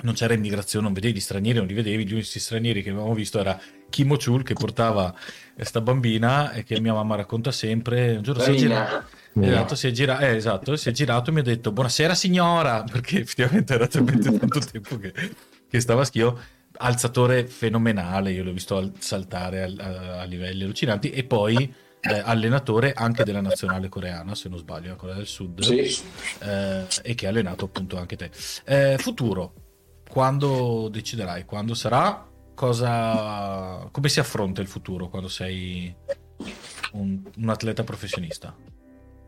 non c'era immigrazione, non vedevi stranieri, non li vedevi, gli unici stranieri che avevamo visto era Kimo Chul che portava questa bambina e che mia mamma racconta sempre, un giorno si è girato, esatto, si è girato, eh, esatto, si è girato e mi ha detto buonasera signora, perché effettivamente era talmente tanto tempo che, che stava a schio, alzatore fenomenale, io l'ho visto saltare a, a, a livelli allucinanti. E poi... Eh, allenatore anche della nazionale coreana, se non sbaglio, la Corea del Sud, sì. eh, e che ha allenato appunto anche te. Eh, futuro, quando deciderai, quando sarà, cosa, come si affronta il futuro quando sei un, un atleta professionista?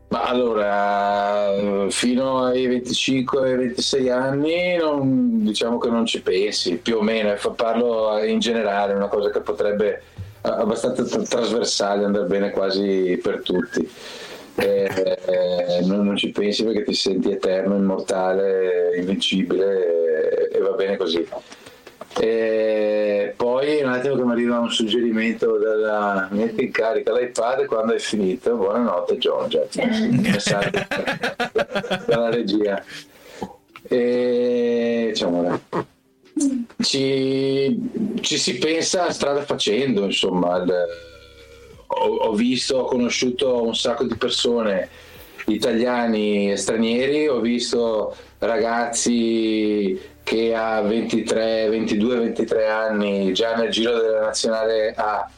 Allora, fino ai 25-26 anni non, diciamo che non ci pensi, più o meno, parlo in generale, è una cosa che potrebbe abbastanza trasversale, andare bene quasi per tutti. Eh, eh, non, non, ci pensi perché ti senti eterno, immortale, invincibile e, e va bene così. E poi un attimo che mi arriva un suggerimento dalla metti in carica l'iPad quando hai finito. Buonanotte John, già, messaggio dalla regia. E diciamo, ci, ci si pensa strada facendo, insomma. Il, ho, ho visto, ho conosciuto un sacco di persone italiani e stranieri, ho visto ragazzi che a 23, 22, 23 anni già nel giro della nazionale A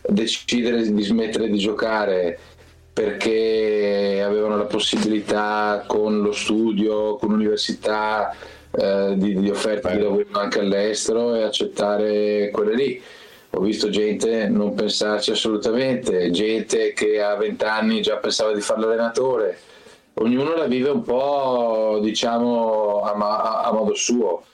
decidere di smettere di giocare perché avevano la possibilità con lo studio, con l'università eh, di, di offerte di lavoro anche all'estero e accettare quelle lì ho visto gente non pensarci assolutamente, gente che a 20 anni già pensava di fare l'allenatore. Ognuno la vive un po', diciamo, a, a, a modo suo.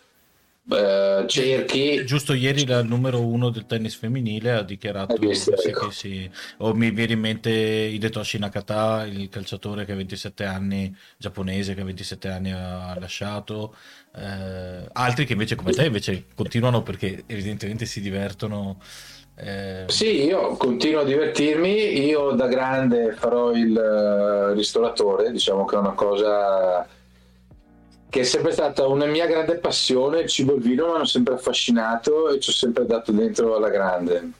Eh, cerchi giusto ieri il numero uno del tennis femminile ha dichiarato visto, sì, ecco. che sì. o mi viene in mente Hidetoshi Nakata il calciatore che ha 27 anni giapponese che a 27 anni ha lasciato eh, altri che invece come te invece continuano perché evidentemente si divertono eh... Sì, io continuo a divertirmi, io da grande farò il uh, ristoratore, diciamo che è una cosa che è sempre stata una mia grande passione, il cibo e il vino mi hanno sempre affascinato e ci ho sempre dato dentro alla grande.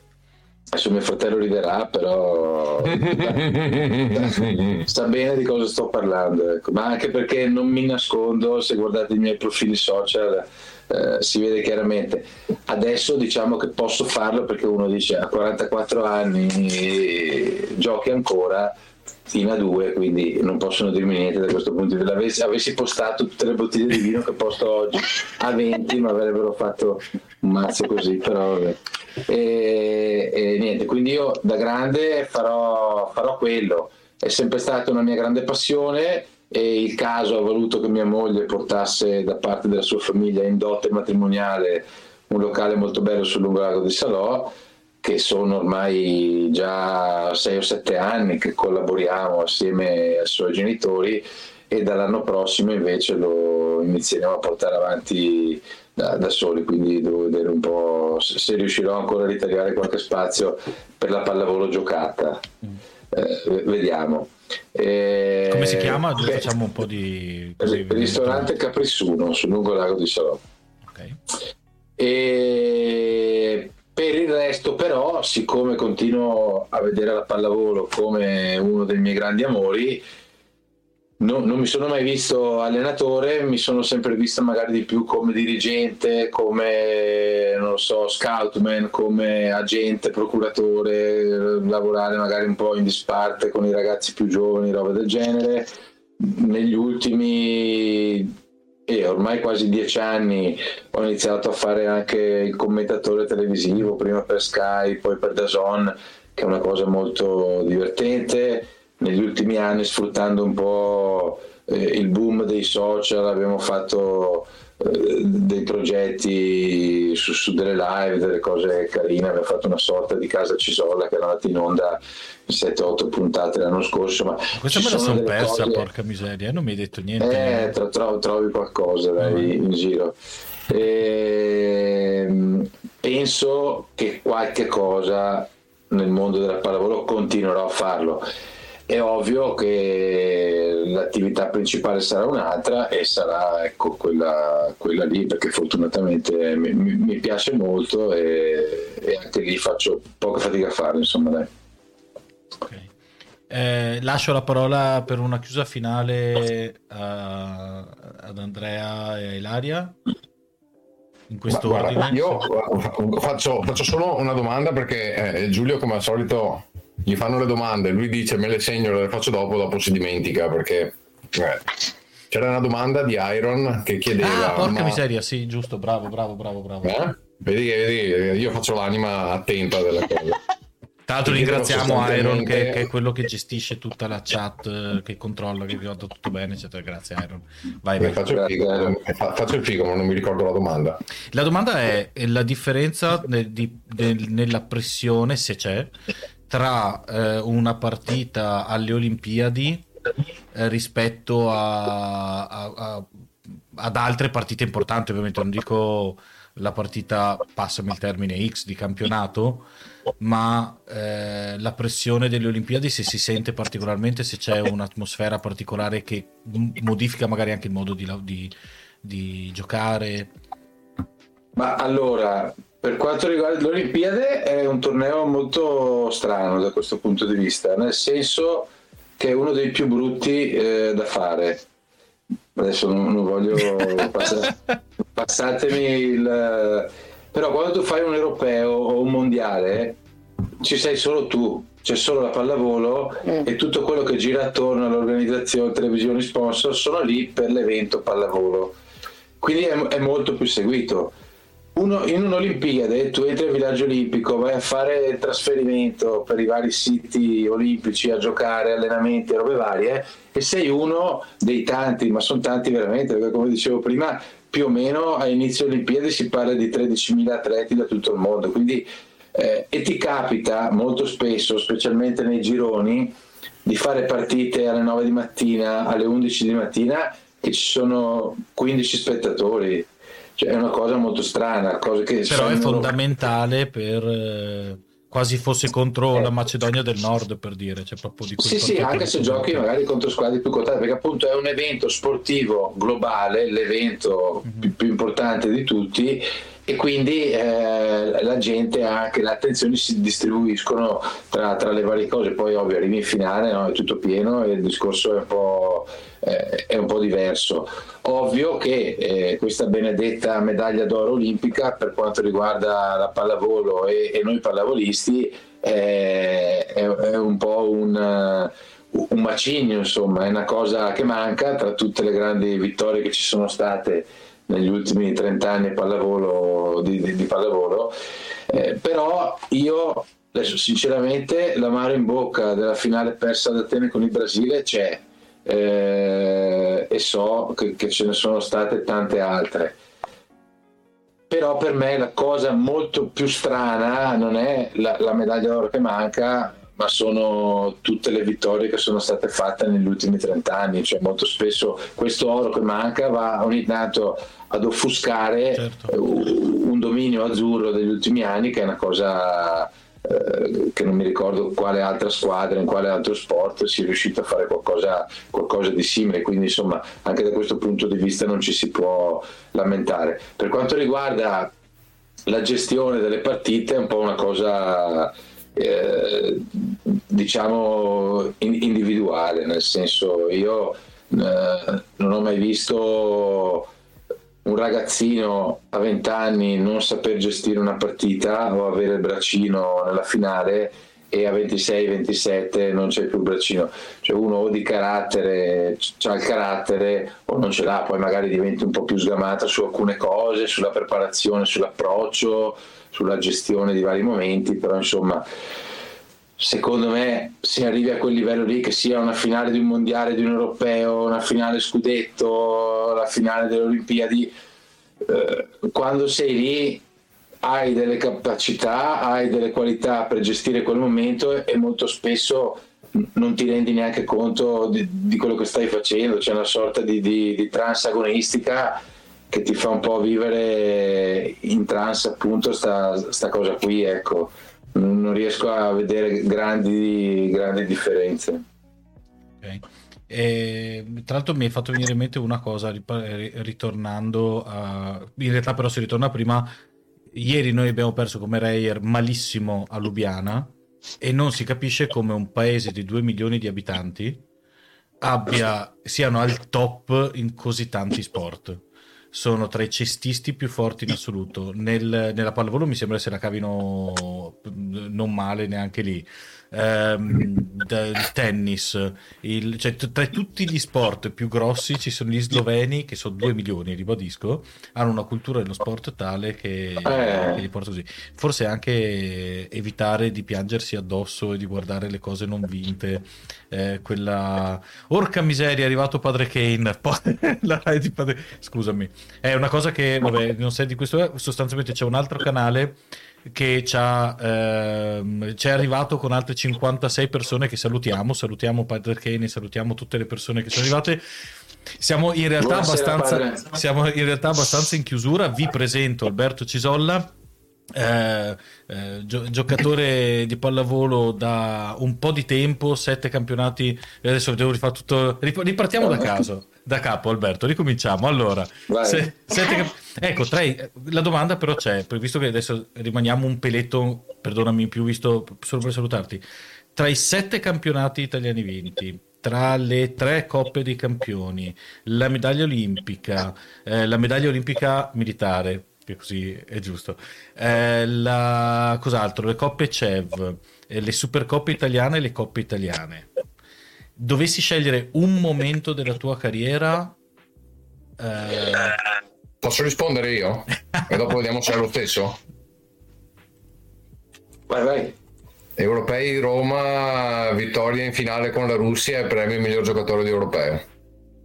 Adesso mio fratello riderà, però sa bene di cosa sto parlando, ecco. ma anche perché non mi nascondo, se guardate i miei profili social eh, si vede chiaramente. Adesso diciamo che posso farlo perché uno dice a 44 anni giochi ancora, fino a due, quindi non possono dirmi niente da questo punto di vista. Avessi, avessi postato tutte le bottiglie di vino che posto oggi a 20, mi avrebbero fatto un mazzo così, però vabbè. E, e niente, quindi io da grande farò, farò quello. È sempre stata una mia grande passione e il caso ha voluto che mia moglie portasse da parte della sua famiglia in dote matrimoniale un locale molto bello sul lungolago di Salò che sono ormai già 6 o 7 anni che collaboriamo assieme ai suoi genitori e dall'anno prossimo invece lo inizieremo a portare avanti da, da, soli, quindi devo vedere un po' se riuscirò ancora a ritagliare qualche spazio per la pallavolo giocata. Eh, vediamo. Eh, Come si chiama? Beh, facciamo un po' di... Così, ristorante Caprissuno sul lungo lago di Salò. Okay. E per il resto, però, siccome continuo a vedere la pallavolo come uno dei miei grandi amori, non, non, mi sono mai visto allenatore, mi sono sempre visto magari di più come dirigente, come non so, scoutman, come agente, procuratore, lavorare magari un po' in disparte con i ragazzi più giovani, roba del genere. Negli ultimi e ormai quasi dieci anni ho iniziato a fare anche il commentatore televisivo, prima per Sky, poi per Dazon, che è una cosa molto divertente. Negli ultimi anni, sfruttando un po' eh, il boom dei social, abbiamo fatto dei progetti su, su, delle live, delle cose carine, abbiamo fatto una sorta di casa Cisolla che era andata in onda 7-8 puntate l'anno scorso. Ma questa me la sono persa, cose... porca miseria, non mi hai detto niente. Eh, tro- tro- trovi qualcosa dai, in giro. E, ehm, penso che qualche cosa nel mondo della pallavolo continuerò a farlo è ovvio che l'attività principale sarà un'altra e sarà ecco, quella, quella lì perché fortunatamente mi, mi piace molto e, e, anche lì faccio poca fatica a farlo insomma dai. Okay. Eh, lascio la parola per una chiusa finale a, ad Andrea e a Ilaria in questo guarda, ordine. Io faccio, faccio, solo una domanda perché eh, Giulio come al solito gli fanno le domande, lui dice me le segno, le faccio dopo, dopo si dimentica perché eh, c'era una domanda di Iron che chiedeva... Ah, porca ma... miseria, sì, giusto, bravo, bravo, bravo, bravo. Eh? Vedi, vedi, io faccio l'anima attenta delle cose. Tra l'altro ringraziamo Iron che, che, è quello che gestisce tutta la chat, che controlla che vada tutto bene, eccetera. Grazie Iron. Vai, vai. Faccio, il figo, faccio il figo, ma non mi ricordo la domanda. La domanda è la differenza di, de, nella pressione, se c'è, tra eh, una partita alle Olimpiadi eh, rispetto a, a, a, ad altre partite importanti, ovviamente non dico la partita, passami il termine X di campionato, ma eh, la pressione delle Olimpiadi se si sente particolarmente, se c'è un'atmosfera particolare che modifica magari anche il modo di, di, di giocare. Ma allora, per quanto riguarda le Olimpiadi è un torneo molto strano da questo punto di vista, nel senso che è uno dei più brutti eh, da fare. Adesso non, non voglio passare, passatemi il... Però quando tu fai un europeo o un mondiale ci sei solo tu, c'è solo la pallavolo mm. e tutto quello che gira attorno all'organizzazione, televisioni, sponsor sono lì per l'evento pallavolo. Quindi è, è molto più seguito uno, in un'Olimpiade tu entri al villaggio olimpico, vai a fare trasferimento per i vari siti olimpici a giocare, allenamenti robe varie e sei uno dei tanti, ma sono tanti veramente, perché come dicevo prima più o meno a inizio Olimpiadi si parla di 13.000 atleti da tutto il mondo, quindi eh, e ti capita molto spesso, specialmente nei gironi, di fare partite alle 9 di mattina, alle 11 di mattina che ci sono 15 spettatori cioè, è una cosa molto strana. Cosa che Però è fondamentale per... Eh, quasi fosse contro la Macedonia del Nord per dire cioè proprio di sì sì anche se giochi magari contro squadre più quotate perché appunto è un evento sportivo globale l'evento mm-hmm. più, più, importante di tutti e quindi eh, la gente anche le attenzioni si distribuiscono tra, tra, le varie cose poi ovvio arrivi in finale no? è tutto pieno e il discorso è un po', eh, è un po diverso ovvio che eh, questa benedetta medaglia d'oro olimpica per quanto riguarda la pallavolo e, e noi pallavolisti è, è, un po' un un macigno, insomma, è una cosa che manca tra tutte le grandi vittorie che ci sono state negli ultimi 30 anni pallavolo, di, di, di pallavolo, eh, però io adesso sinceramente l'amaro in bocca della finale persa ad Atene con il Brasile c'è eh, e so che, che ce ne sono state tante altre. Però per me la cosa molto più strana non è la, la medaglia d'oro che manca ma sono tutte le vittorie che sono state fatte negli ultimi 30 anni, cioè molto spesso questo oro che manca va ogni tanto ad offuscare certo. un dominio azzurro degli ultimi anni che è una cosa eh, che non mi ricordo quale altra squadra, in quale altro sport sia riuscito a fare qualcosa, qualcosa di simile, quindi insomma anche da questo punto di vista non ci si può lamentare. Per quanto riguarda la gestione delle partite è un po' una cosa eh, diciamo individuale, nel senso io eh, non ho mai visto un ragazzino a 20 anni non saper gestire una partita o avere il braccino nella finale e a 26-27 non c'è più il braccino, cioè uno o di carattere ha il carattere o non ce l'ha, poi magari diventi un po' più sgamato su alcune cose, sulla preparazione, sull'approccio, sulla gestione di vari momenti, però insomma secondo me se arrivi a quel livello lì che sia una finale di un mondiale, di un europeo, una finale scudetto, la finale delle Olimpiadi, eh, quando sei lì hai delle capacità, hai delle qualità per gestire quel momento e molto spesso non ti rendi neanche conto di, di quello che stai facendo, c'è una sorta di, di, di trans agonistica che ti fa un po' vivere in trans appunto sta, sta cosa qui, ecco. Non riesco a vedere grandi, grandi differenze. Okay. E, tra l'altro mi hai fatto venire in mente una cosa ritornando a... in realtà però si ritorna prima ieri noi abbiamo perso come Reyer malissimo a Lubiana e non si capisce come un paese di 2 milioni di abitanti abbia, siano al top in così tanti sport sono tra i cestisti più forti in assoluto. Nel, nella pallavolo mi sembra se la cavino non male neanche lì ehm, il tennis, il, cioè, tra tutti gli sport più grossi ci sono gli sloveni che sono 2 milioni, ribadisco, hanno una cultura dello sport tale che, eh. che li porta così. Forse anche evitare di piangersi addosso e di guardare le cose non vinte. Eh, quella orca miseria è arrivato padre Kane la di padre... scusami è una cosa che vabbè non sai di questo sostanzialmente c'è un altro canale che ci ha, ehm, è arrivato con altre 56 persone che salutiamo, salutiamo Padre Kenny, salutiamo tutte le persone che sono arrivate. Siamo in, realtà abbastanza, siamo in realtà abbastanza in chiusura, vi presento Alberto Cisolla. Eh, eh, gio- giocatore di pallavolo da un po' di tempo, sette campionati. Adesso devo rifare tutto. Ripartiamo da caso da capo, Alberto. Ricominciamo. Allora, se, siete, ecco, tra la domanda però c'è, visto che adesso rimaniamo un peletto, perdonami in più, visto solo per salutarti. Tra i sette campionati italiani vinti, tra le tre coppe dei campioni, la medaglia olimpica, eh, la medaglia olimpica militare, che così è giusto, eh, la, cos'altro, le coppe CEV, eh, le supercoppe italiane e le coppe italiane dovessi scegliere un momento della tua carriera... Eh... Posso rispondere io? e dopo vediamo se è lo stesso? Vai, vai. Europei Roma, vittoria in finale con la Russia e premio miglior giocatore di europeo.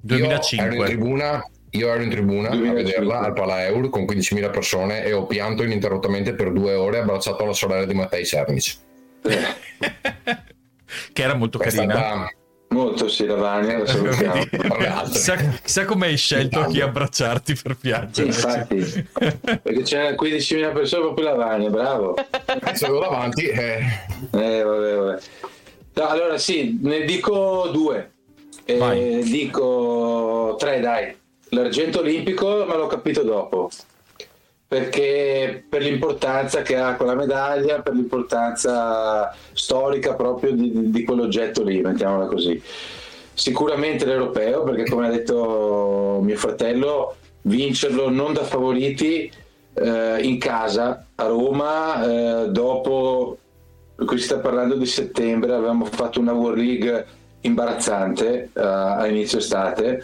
2005. Io ero in tribuna, io ero in tribuna 2005. a vederla al Pala Eur con 15.000 persone e ho pianto ininterrottamente per due ore abbracciato la sorella di Mattei Sernic. che era molto Questa carina. Da Molto sì, la Vania, la salutiamo. chissà, come hai scelto chi abbracciarti per piangere. Sì, infatti, perché c'è 15.000 persone proprio la Vania, bravo. Sono davanti. Eh. Eh, vabbè, vabbè. No, allora sì, ne dico due. Eh, dico tre, dai. L'argento olimpico me l'ho capito dopo. perché per l'importanza che ha quella medaglia, per l'importanza storica proprio di, di quell'oggetto lì, mettiamola così. Sicuramente l'europeo, perché come ha detto mio fratello, vincerlo non da favoriti eh, in casa a Roma, eh, dopo, qui si sta parlando di settembre, avevamo fatto una World League imbarazzante uh, a inizio estate,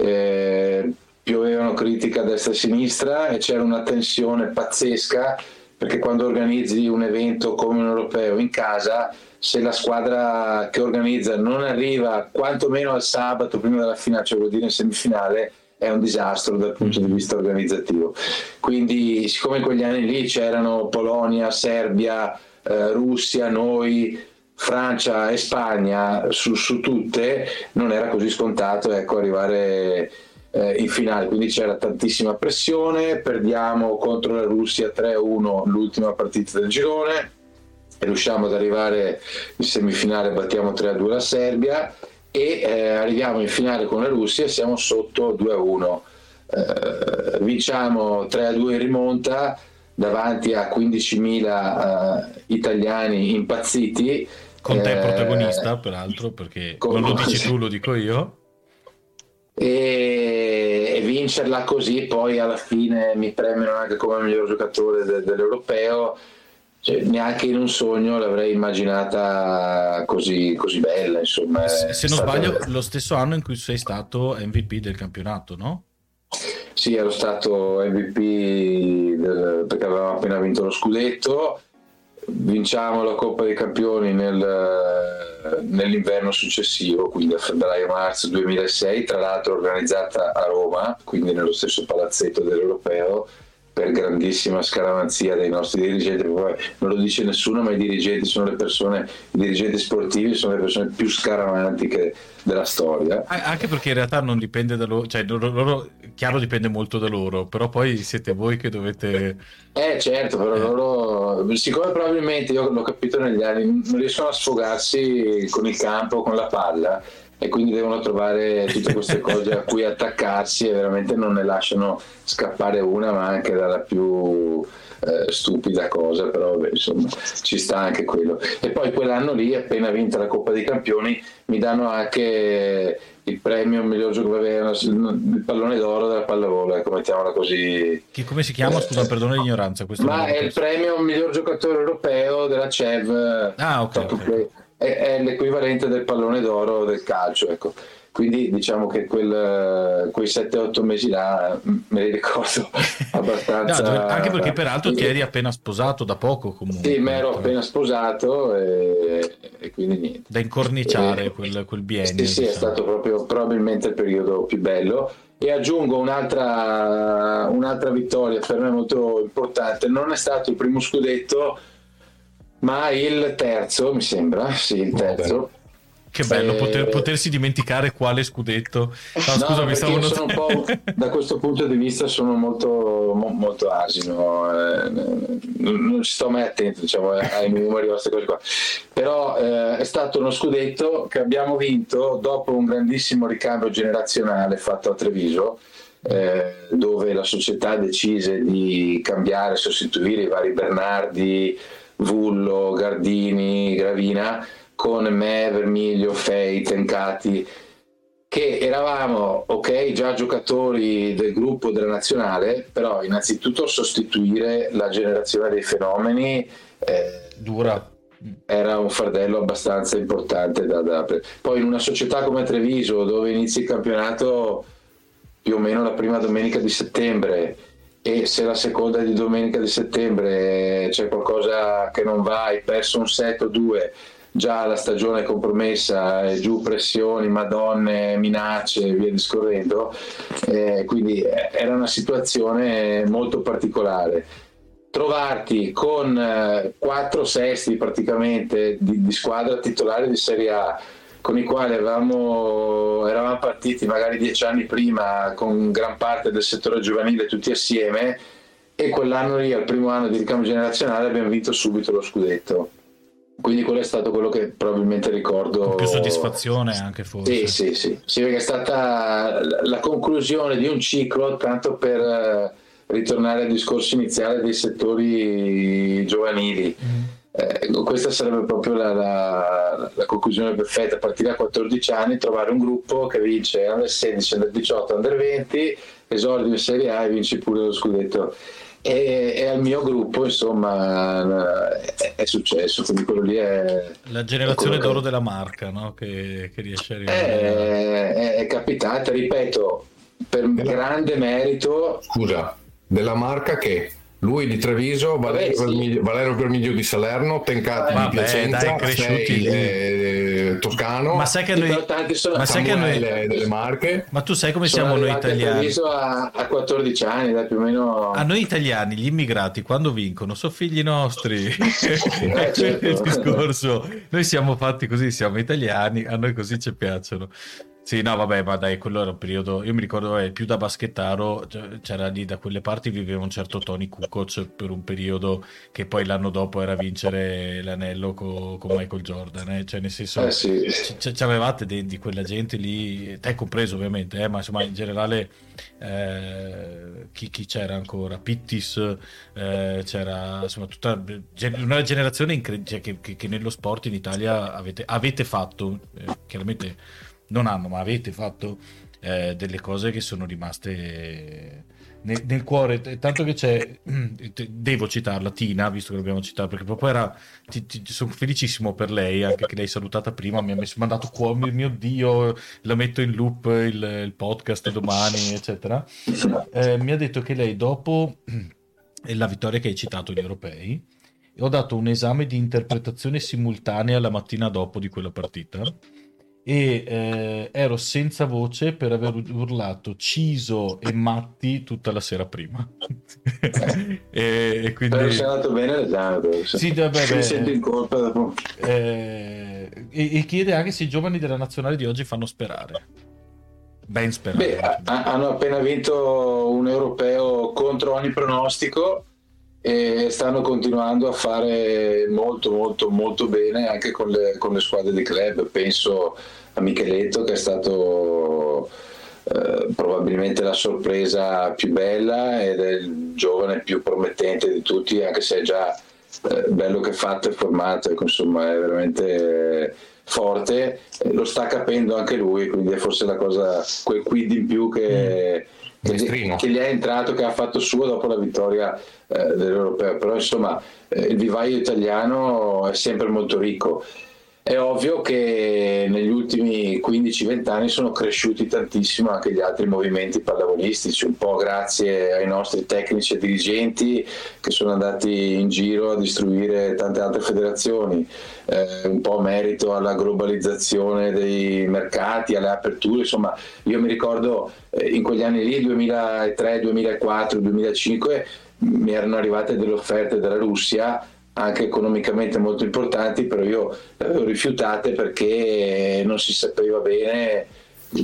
eh, piovevano critiche a destra e a sinistra e c'era una tensione pazzesca perché quando organizzi un evento come un europeo in casa, se la squadra che organizza non arriva quantomeno al sabato prima della finale, cioè vuol dire in semifinale, è un disastro dal punto di vista organizzativo. Quindi, siccome in quegli anni lì c'erano Polonia, Serbia, eh, Russia, noi, Francia e Spagna su, su tutte, non era così scontato ecco, arrivare eh, in finale, quindi c'era tantissima pressione, perdiamo contro la Russia 3-1 l'ultima partita del girone, riusciamo ad arrivare in semifinale, battiamo 3-2 la Serbia e eh, arriviamo in finale con la Russia e siamo sotto 2-1. Eh, vinciamo 3-2 in rimonta davanti a 15.000 eh, italiani impazziti con te eh, protagonista, peraltro, perché con... non lo dici tu, lo dico io. E, e, vincerla così, poi alla fine mi premiano anche come miglior giocatore de, dell'europeo. Cioè, neanche in un sogno l'avrei immaginata così, così bella. Insomma, se, se non stata... sbaglio, lo stesso anno in cui sei stato MVP del campionato, no? Sì, ero stato MVP del, perché avevamo appena vinto lo scudetto vinciamo la Coppa dei Campioni nel, nell'inverno successivo, quindi a febbraio-marzo 2006, tra l'altro organizzata a Roma, quindi nello stesso palazzetto dell'Europeo, per grandissima scaramanzia dei nostri dirigenti, non lo dice nessuno, ma i dirigenti sono le persone, i dirigenti sportivi sono le persone più scaramantiche della storia. Anche perché in realtà non dipende da loro, cioè loro, loro, chiaro dipende molto da loro, però poi siete voi che dovete... Eh certo, però eh. loro, siccome probabilmente io l'ho capito negli anni, non riescono a sfogarsi con il campo, con la palla, e quindi devono trovare tutte queste cose a cui attaccarsi e veramente non ne lasciano scappare una ma anche dalla più eh, stupida cosa però vabbè, insomma ci sta anche quello. E poi quell'anno lì appena vinta la Coppa dei Campioni mi danno anche il premio miglior giocatore il pallone d'oro della pallavolo ecco mettiamola così. Che come si chiama? Scusa perdono l'ignoranza ma è il premio miglior giocatore europeo della CEV ah ok, okay è, è l'equivalente del pallone d'oro del calcio. Ecco. Quindi diciamo che quel, quei 7-8 mesi là me li ricordo abbastanza. no, anche perché peraltro ti eri appena sposato da poco comunque. Sì, mi ero appena sposato e, e quindi niente. Da incorniciare e, quel, quel biennio. Sì, sì, diciamo. è stato proprio probabilmente il periodo più bello. E aggiungo un'altra, un'altra vittoria per me molto importante. Non è stato il primo scudetto ma il terzo mi sembra, sì, il terzo. Che bello poter, potersi dimenticare quale scudetto. No, no scusami, stavo not- da questo punto di vista sono molto, mo, molto asino, eh, non, non, ci sto mai attento diciamo, ai numeri o queste cose qua. Però eh, è stato uno scudetto che abbiamo vinto dopo un grandissimo ricambio generazionale fatto a Treviso. Eh, dove la società decise di cambiare, sostituire i vari Bernardi, Vullo, Gardini, Gravina, con me, Vermiglio, Fei, Tencati, che eravamo, ok, già giocatori del gruppo della nazionale, però innanzitutto sostituire la generazione dei fenomeni eh, dura. Era un fardello abbastanza importante da, da... Poi in una società come Treviso, dove inizi il campionato più o meno la prima domenica di settembre, e se la seconda di domenica di settembre c'è qualcosa che non va, hai perso un set o due, già la stagione è compromessa, giù pressioni, madonne, minacce e via discorrendo, eh, quindi era una situazione molto particolare. Trovarti con eh, quattro sesti praticamente di, di squadra titolare di Serie A, con i quali avevamo, eravamo partiti magari dieci anni prima con gran parte del settore giovanile tutti assieme e quell'anno lì, al primo anno di ricambio generazionale, abbiamo vinto subito lo scudetto. Quindi quello è stato quello che probabilmente ricordo. Con più soddisfazione anche forse. Sì, sì, sì, sì, perché è stata la conclusione di un ciclo tanto per ritornare al discorso iniziale dei settori giovanili. Mm. Eh, questa sarebbe proprio la, la, la, conclusione perfetta, a partire da 14 anni trovare un gruppo che vince under 16, under 18, under 20, esordi in Serie A e vinci pure lo scudetto. E, e, al mio gruppo insomma è, è, successo quindi quello lì è la generazione è d'oro che... della marca no? che, che, riesce a arrivare è, è, è capitata ripeto per della... grande merito scusa della marca che lui di Treviso, Valerio, Vabbè, sì. Valerio Vermiglio di Salerno, Tencati di Piacenza, dai, sei, eh, Toscano, ma sai che noi, ma sai che noi delle Marche. Ma tu sai come siamo noi italiani? A, a 14 anni, da più o meno. A noi italiani, gli immigrati, quando vincono, sono figli nostri. eh, certo. il discorso. Noi siamo fatti così, siamo italiani, a noi così ci piacciono. Sì, no, vabbè, ma dai, quello era un periodo. Io mi ricordo eh, più da baschettaro, cioè, c'era lì da quelle parti viveva un certo Tony Kukoc per un periodo che poi l'anno dopo era vincere l'anello con, con Michael Jordan. Eh? Cioè, nel senso, eh sì. c- c'avevate di, di, quella gente lì, te compreso ovviamente, eh? ma insomma, in generale, eh, chi, chi, c'era ancora? Pittis, eh, c'era insomma tutta una generazione incredibile cioè, che, che, che, nello sport in Italia avete, avete fatto, eh, chiaramente non hanno, ma avete fatto eh, delle cose che sono rimaste nel, nel, cuore. Tanto che c'è, devo citarla, Tina, visto che l'abbiamo citata, perché proprio era, ti, ti, sono felicissimo per lei, anche che l'hai salutata prima, mi ha messo, mandato cuore, mio Dio, la metto in loop il, il podcast domani, eccetera. Eh, mi ha detto che lei dopo la vittoria che hai citato gli europei, ho dato un esame di interpretazione simultanea la mattina dopo di quella partita e eh, ero senza voce per aver urlato Ciso e Matti tutta la sera prima. e, e quindi... Però sei andato bene l'esame. Sì, vabbè, beh, sento in colpa dopo. Eh, e, e, chiede anche se i giovani della nazionale di oggi fanno sperare. Ben sperare. Beh, a, hanno appena vinto un europeo contro ogni pronostico e stanno continuando a fare molto molto molto bene anche con le, con le squadre di club. Penso a Micheletto che è stato eh, probabilmente la sorpresa più bella ed è il giovane più promettente di tutti anche se è già eh, bello che fatto e formato ecco, insomma è veramente forte. Lo sta capendo anche lui quindi è forse la cosa quel quid in più che mm che, che, gli è entrato, che ha fatto suo dopo la vittoria eh, dell'Europeo. Però insomma eh, il vivaio italiano è sempre molto ricco. È ovvio che negli ultimi 15-20 anni sono cresciuti tantissimo anche gli altri movimenti pallavolistici, un po' grazie ai nostri tecnici e dirigenti che sono andati in giro a distruire tante altre federazioni, eh, un po' merito alla globalizzazione dei mercati, alle aperture, insomma io mi ricordo eh, in quegli anni lì, 2003, 2004, 2005, mi erano arrivate delle offerte dalla Russia anche economicamente molto importanti, però io le avevo rifiutate perché non si sapeva bene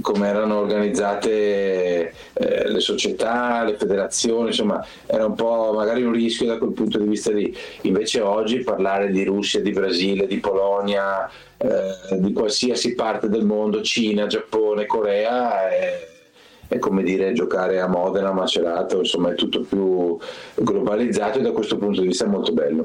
come erano organizzate eh, le società, le federazioni, insomma era un po' magari un rischio da quel punto di vista lì. Invece oggi parlare di Russia, di Brasile, di Polonia, eh, di qualsiasi parte del mondo, Cina, Giappone, Corea, è, è come dire giocare a Modena, Macerato, insomma è tutto più globalizzato e da questo punto di vista è molto bello.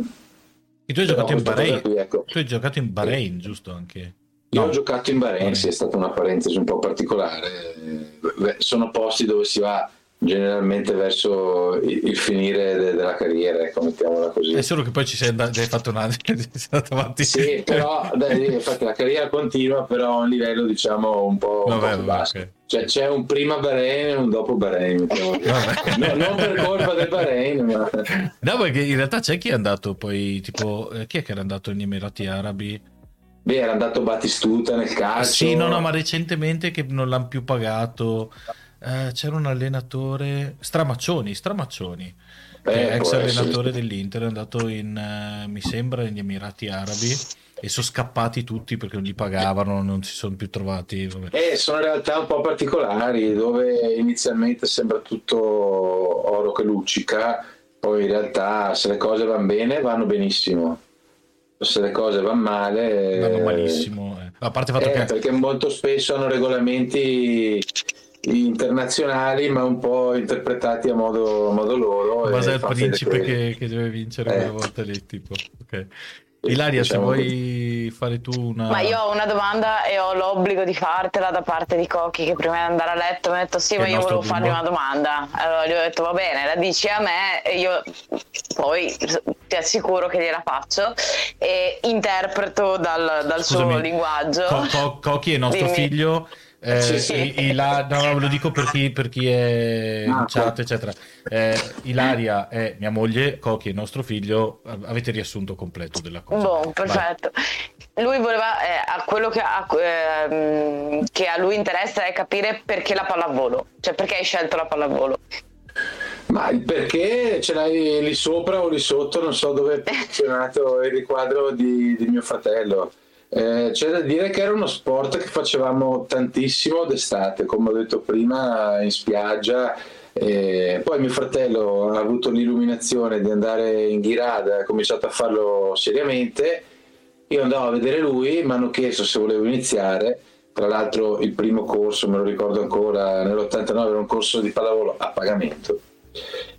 E tu hai giocato in Bahrain? Qui, ecco. Tu hai giocato in Bahrain, giusto anche? Io no. ho giocato in Bahrain, sì, è stata una parentesi un po' particolare. Sono posti dove si va generalmente verso il finire de- della carriera, ecco, mettiamola così. È solo che poi ci sei andato, hai fatto un anno, sei andato avanti. Sì, però dai, infatti la carriera continua, però a un livello diciamo un po', vabbè, un po basso. Okay. Cioè c'è un prima Bahrain e un dopo Bahrain. no, non per colpa del Bahrain, ma... No, perché in realtà c'è chi è andato poi, tipo, eh, chi è che era andato negli Emirati Arabi? Beh, era andato Battistuta nel calcio. Sì, no, no, ma recentemente che non l'hanno più pagato eh, c'era un allenatore Stramaccioni, Stramaccioni eh, ex allenatore essere. dell'Inter è andato in uh, mi sembra negli Emirati Arabi e sono scappati tutti perché non gli pagavano non si sono più trovati eh, sono realtà un po' particolari dove inizialmente sembra tutto oro che luccica poi in realtà se le cose vanno bene vanno benissimo se le cose vanno male vanno malissimo eh. a parte il fatto eh, che perché molto spesso hanno regolamenti internazionali ma un po' interpretati a modo, a modo loro. Ma sei il principe che, che, deve vincere eh. quella volta lì, tipo. Ok. Ilaria, diciamo se vuoi fare tu una... Ma io ho una domanda e ho l'obbligo di fartela da parte di Cocchi che prima di andare a letto mi ha detto sì, ma io volevo fargli una domanda. Allora gli ho detto va bene, la dici a me e io poi ti assicuro che gliela faccio e interpreto dal, dal suo linguaggio. Co- Co- Cocchi è nostro Dimmi. figlio eh, sì, sì. Ila- no, lo dico per chi, per chi è in ah, chat, eccetera. Eh, Ilaria è mia moglie, Cochi è nostro figlio. Avete riassunto completo della cosa. Boh, perfetto. Vai. Lui voleva, eh, a quello che a, ehm, che a lui interessa è capire perché la pallavolo, cioè perché hai scelto la pallavolo. Ma il perché ce l'hai lì sopra o lì sotto, non so dove è posizionato il riquadro di, di mio fratello eh, c'è da dire che era uno sport che facevamo tantissimo d'estate, come ho detto prima, in spiaggia. Eh, poi mio fratello ha avuto l'illuminazione di andare in Ghirada, ha cominciato a farlo seriamente. Io andavo a vedere lui, mi hanno chiesto se volevo iniziare. Tra l'altro il primo corso, me lo ricordo ancora, nell'89 era un corso di pallavolo a pagamento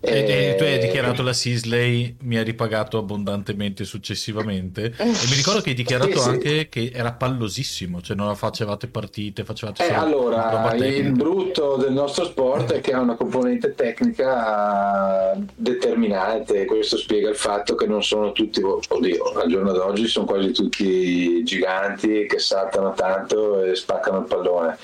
e, tu hai dichiarato la Sisley, mi ha ripagato abbondantemente successivamente. e mi ricordo che hai dichiarato sì, anche sì. che era pallosissimo, cioè non facevate partite, facevate eh, Allora, il brutto del nostro sport è che ha una componente tecnica determinante. Questo spiega il fatto che non sono tutti, oddio, al giorno d'oggi sono quasi tutti giganti che saltano tanto e spaccano il pallone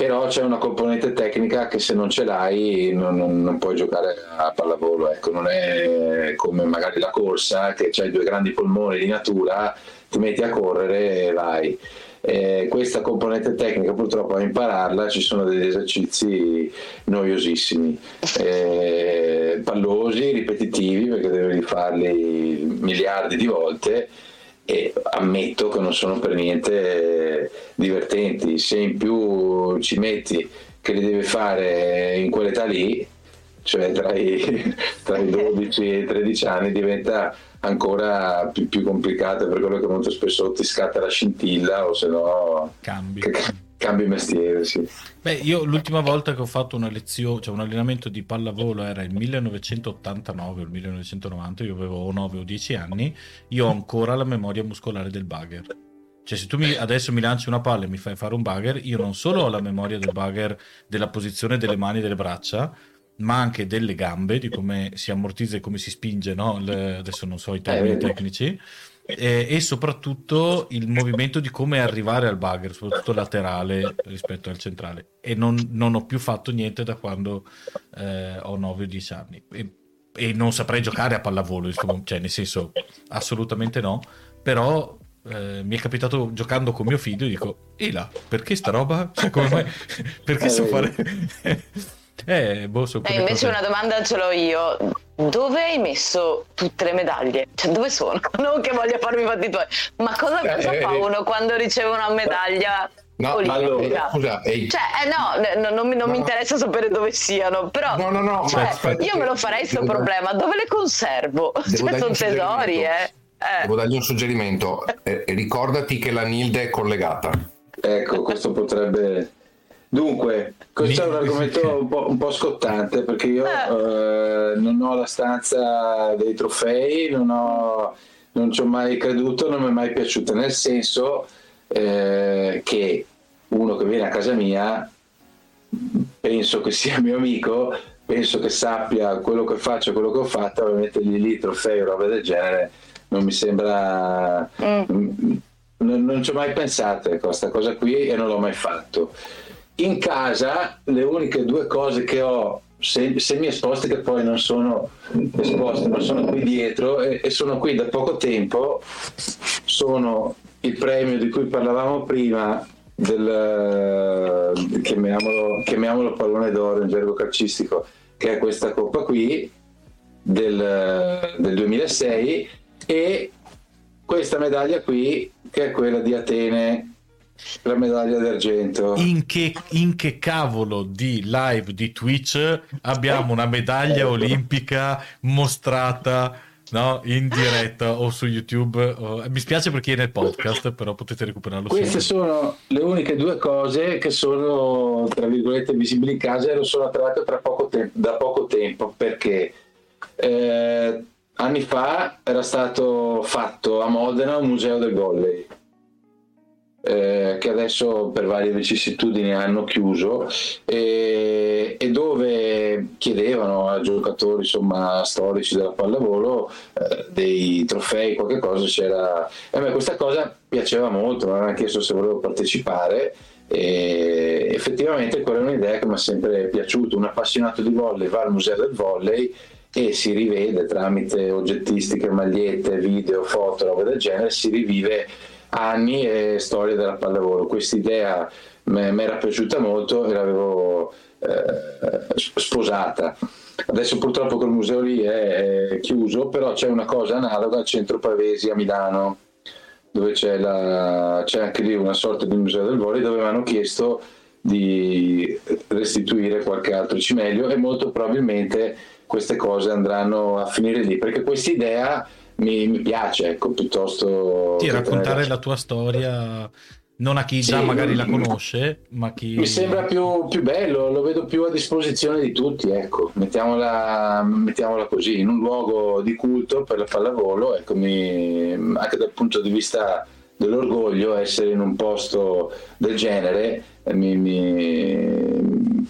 però c'è una componente tecnica che se non ce l'hai non, non, non puoi giocare a pallavolo, ecco, non è come magari la corsa che hai due grandi polmoni di natura, ti metti a correre e vai. Eh, questa componente tecnica purtroppo a impararla ci sono degli esercizi noiosissimi, eh, pallosi, ripetitivi perché devi farli miliardi di volte e ammetto che non sono per niente divertenti. Se in più ci metti che li deve fare in quell'età lì, cioè tra i, tra i 12 e i 13 anni, diventa ancora più, più complicato per quello che molto spesso ti scatta la scintilla o se no cambi. Cambi mestiere, sì. Beh, io l'ultima volta che ho fatto una lezione, cioè un allenamento di pallavolo era il 1989 o il 1990, io avevo 9 o 10 anni, io ho ancora la memoria muscolare del bugger. Cioè, se tu mi, adesso mi lanci una palla e mi fai fare un bugger, io non solo ho la memoria del bugger della posizione delle mani e delle braccia, ma anche delle gambe, di come si ammortizza e come si spinge, no? Le, adesso non so i termini eh, tecnici e, e, soprattutto il movimento di come arrivare al bugger, soprattutto laterale rispetto al centrale. E non, non ho più fatto niente da quando eh, ho 9 o 10 anni. E, e, non saprei giocare a pallavolo, cioè nel senso assolutamente no, però eh, mi è capitato giocando con mio figlio e dico, e là, perché sta roba? Cioè, come mai? perché so fare... Eh, boh, so eh, invece cose... una domanda ce l'ho io. Dove hai messo tutte le medaglie? Cioè, dove sono? Non che voglia farmi fatti tuoi, ma cosa, eh, cosa eh, fa uno quando riceve una medaglia? No, allora, scusa, ehi. cioè, eh, no, no, non, mi, non no. mi interessa sapere dove siano, però no, no, no, cioè, aspetta, io me lo farei questo problema. Dove le conservo? Cioè, sono tesori, eh. Eh. Devo dargli un suggerimento. Eh, ricordati che la Nilde è collegata. Ecco, questo potrebbe Dunque, questo è un argomento un po', un po scottante perché io eh. eh, non ho la stanza dei trofei, non, ho, non ci ho mai creduto, non mi è mai piaciuta, nel senso eh, che uno che viene a casa mia penso che sia mio amico, penso che sappia quello che faccio, quello che ho fatto, ovviamente lì lì trofei o roba del genere non mi sembra... Mm. Non, non ci ho mai pensato a questa cosa qui e non l'ho mai fatto in casa le uniche due cose che ho semi esposte che poi non sono esposte ma sono qui dietro e, e, sono qui da poco tempo sono il premio di cui parlavamo prima del chiamiamolo, chiamiamolo pallone d'oro in gergo calcistico che è questa coppa qui del, del 2006 e questa medaglia qui che è quella di Atene la medaglia d'argento. In che, in che cavolo di live di Twitch abbiamo una medaglia olimpica mostrata no? in diretta o su YouTube. O... Mi spiace per chi è nel podcast, però potete recuperarlo. Queste sempre. sono le uniche due cose che sono, tra virgolette, visibili in casa e lo sono attratte poco te- da poco tempo perché eh, anni fa era stato fatto a Modena un museo del volley eh, che adesso per varie vicissitudini hanno chiuso e, e dove chiedevano a giocatori insomma, storici della pallavolo eh, dei trofei, qualche cosa c'era. E a me questa cosa piaceva molto, mi avevano chiesto se volevo partecipare e effettivamente quella è un'idea che mi ha sempre piaciuto. Un appassionato di volley va al museo del volley e si rivede tramite oggettistiche, magliette, video, foto, roba del genere, si rivive anni e storia della pallavolo. Questa idea mi era piaciuta molto e l'avevo eh, sposata. Adesso purtroppo quel museo lì è, è, chiuso, però c'è una cosa analoga al centro Pavesi a Milano, dove c'è, la, c'è anche lì una sorta di museo del volley dove mi hanno chiesto di restituire qualche altro cimelio e molto probabilmente queste cose andranno a finire lì perché questa idea mi, mi piace, ecco, piuttosto... Sì, raccontare la tua storia non a chi sì, già magari la conosce, ma chi... Mi sembra più, più, bello, lo vedo più a disposizione di tutti, ecco, mettiamola, mettiamola così, in un luogo di culto per la pallavolo, ecco, mi, anche dal punto di vista dell'orgoglio essere in un posto del genere eh, mi, mi,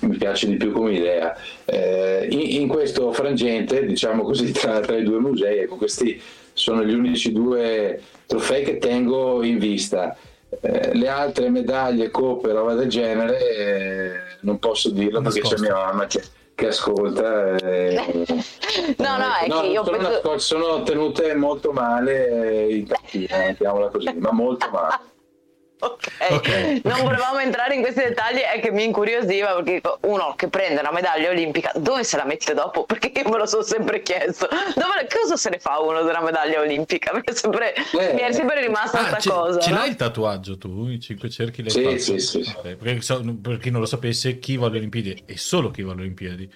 mi, piace di più come idea. Eh, in, in, questo frangente, diciamo così, tra, tra i due musei, ecco, questi sono gli unici due trofei che tengo in vista. Eh, le altre medaglie, coppe, roba del genere, eh, non posso dirlo perché c'è mia mamma che, che ascolta. Eh, no, no, è no, che io sono, penso... sono tenute molto male in cattiva, mettiamola così, ma molto male. Okay. ok, non volevamo entrare in questi dettagli, è che mi incuriosiva perché uno che prende una medaglia olimpica, dove se la mette dopo? Perché io me lo sono sempre chiesto, dove, cosa se ne fa uno della medaglia olimpica? Mi è sempre, eh, mi è sempre rimasta ah, questa cosa. Ce no? l'hai il tatuaggio tu, i cinque cerchi? Sì, fatto? sì, sì. Okay. Perché, per chi non lo sapesse, chi va alle Olimpiadi e solo chi va alle Olimpiadi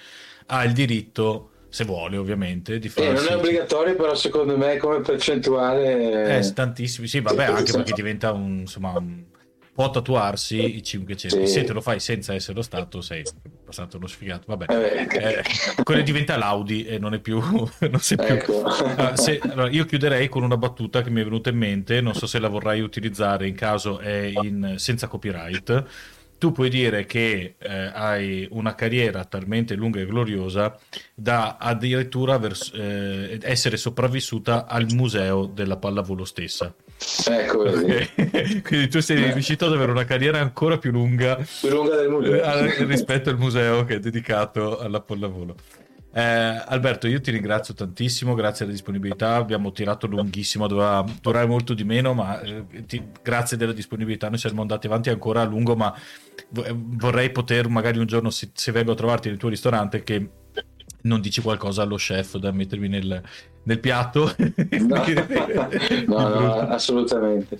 ha il diritto se vuole ovviamente di fare eh, non è obbligatorio però secondo me come percentuale eh, tantissimi sì vabbè anche perché diventa un insomma un... può tatuarsi i 5 cerchi sì. se te lo fai senza essere lo stato sei passato uno sfigato. Vabbè. Eh, eh, quello diventa l'Audi e non è più non sei più. Ecco. allora, se, allora, io chiuderei con una battuta che mi è venuta in mente non so se la vorrai utilizzare in caso è in, senza copyright tu puoi dire che eh, hai una carriera talmente lunga e gloriosa da addirittura vers- eh, essere sopravvissuta al museo della pallavolo stessa. Ecco, okay. quindi tu sei riuscito ad avere una carriera ancora più lunga, più lunga del museo. Rispetto al museo che è dedicato alla pallavolo. Eh, Alberto, io ti ringrazio tantissimo, grazie alla disponibilità. Abbiamo tirato lunghissimo, doveva durare molto di meno, ma eh, ti, grazie della disponibilità. Noi siamo andati avanti ancora a lungo, ma eh, vorrei poter magari un giorno, se, se vengo a trovarti nel tuo ristorante, che non dici qualcosa allo chef da mettermi nel, nel piatto. No, no, no assolutamente.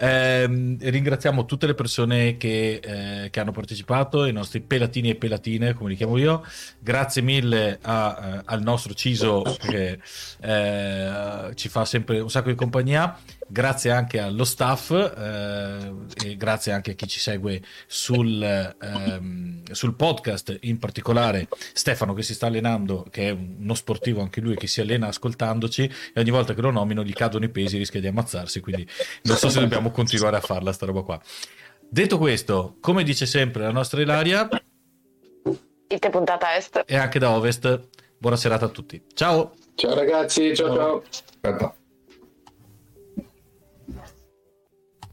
Eh, ringraziamo tutte le persone che, eh, che, hanno partecipato, i nostri pelatini e pelatine, come li chiamo io. Grazie mille a, uh, al nostro Ciso che eh, ci fa sempre un sacco di compagnia grazie anche allo staff eh, e grazie anche a chi ci segue sul, ehm, sul, podcast, in particolare Stefano che si sta allenando, che è uno sportivo anche lui, che si allena ascoltandoci e ogni volta che lo nomino gli cadono i pesi, rischia di ammazzarsi, quindi non so se dobbiamo continuare a farla sta roba qua. Detto questo, come dice sempre la nostra Ilaria, Ite puntata est e anche da ovest, buona serata a tutti. Ciao! Ciao ragazzi, ciao ciao! ciao.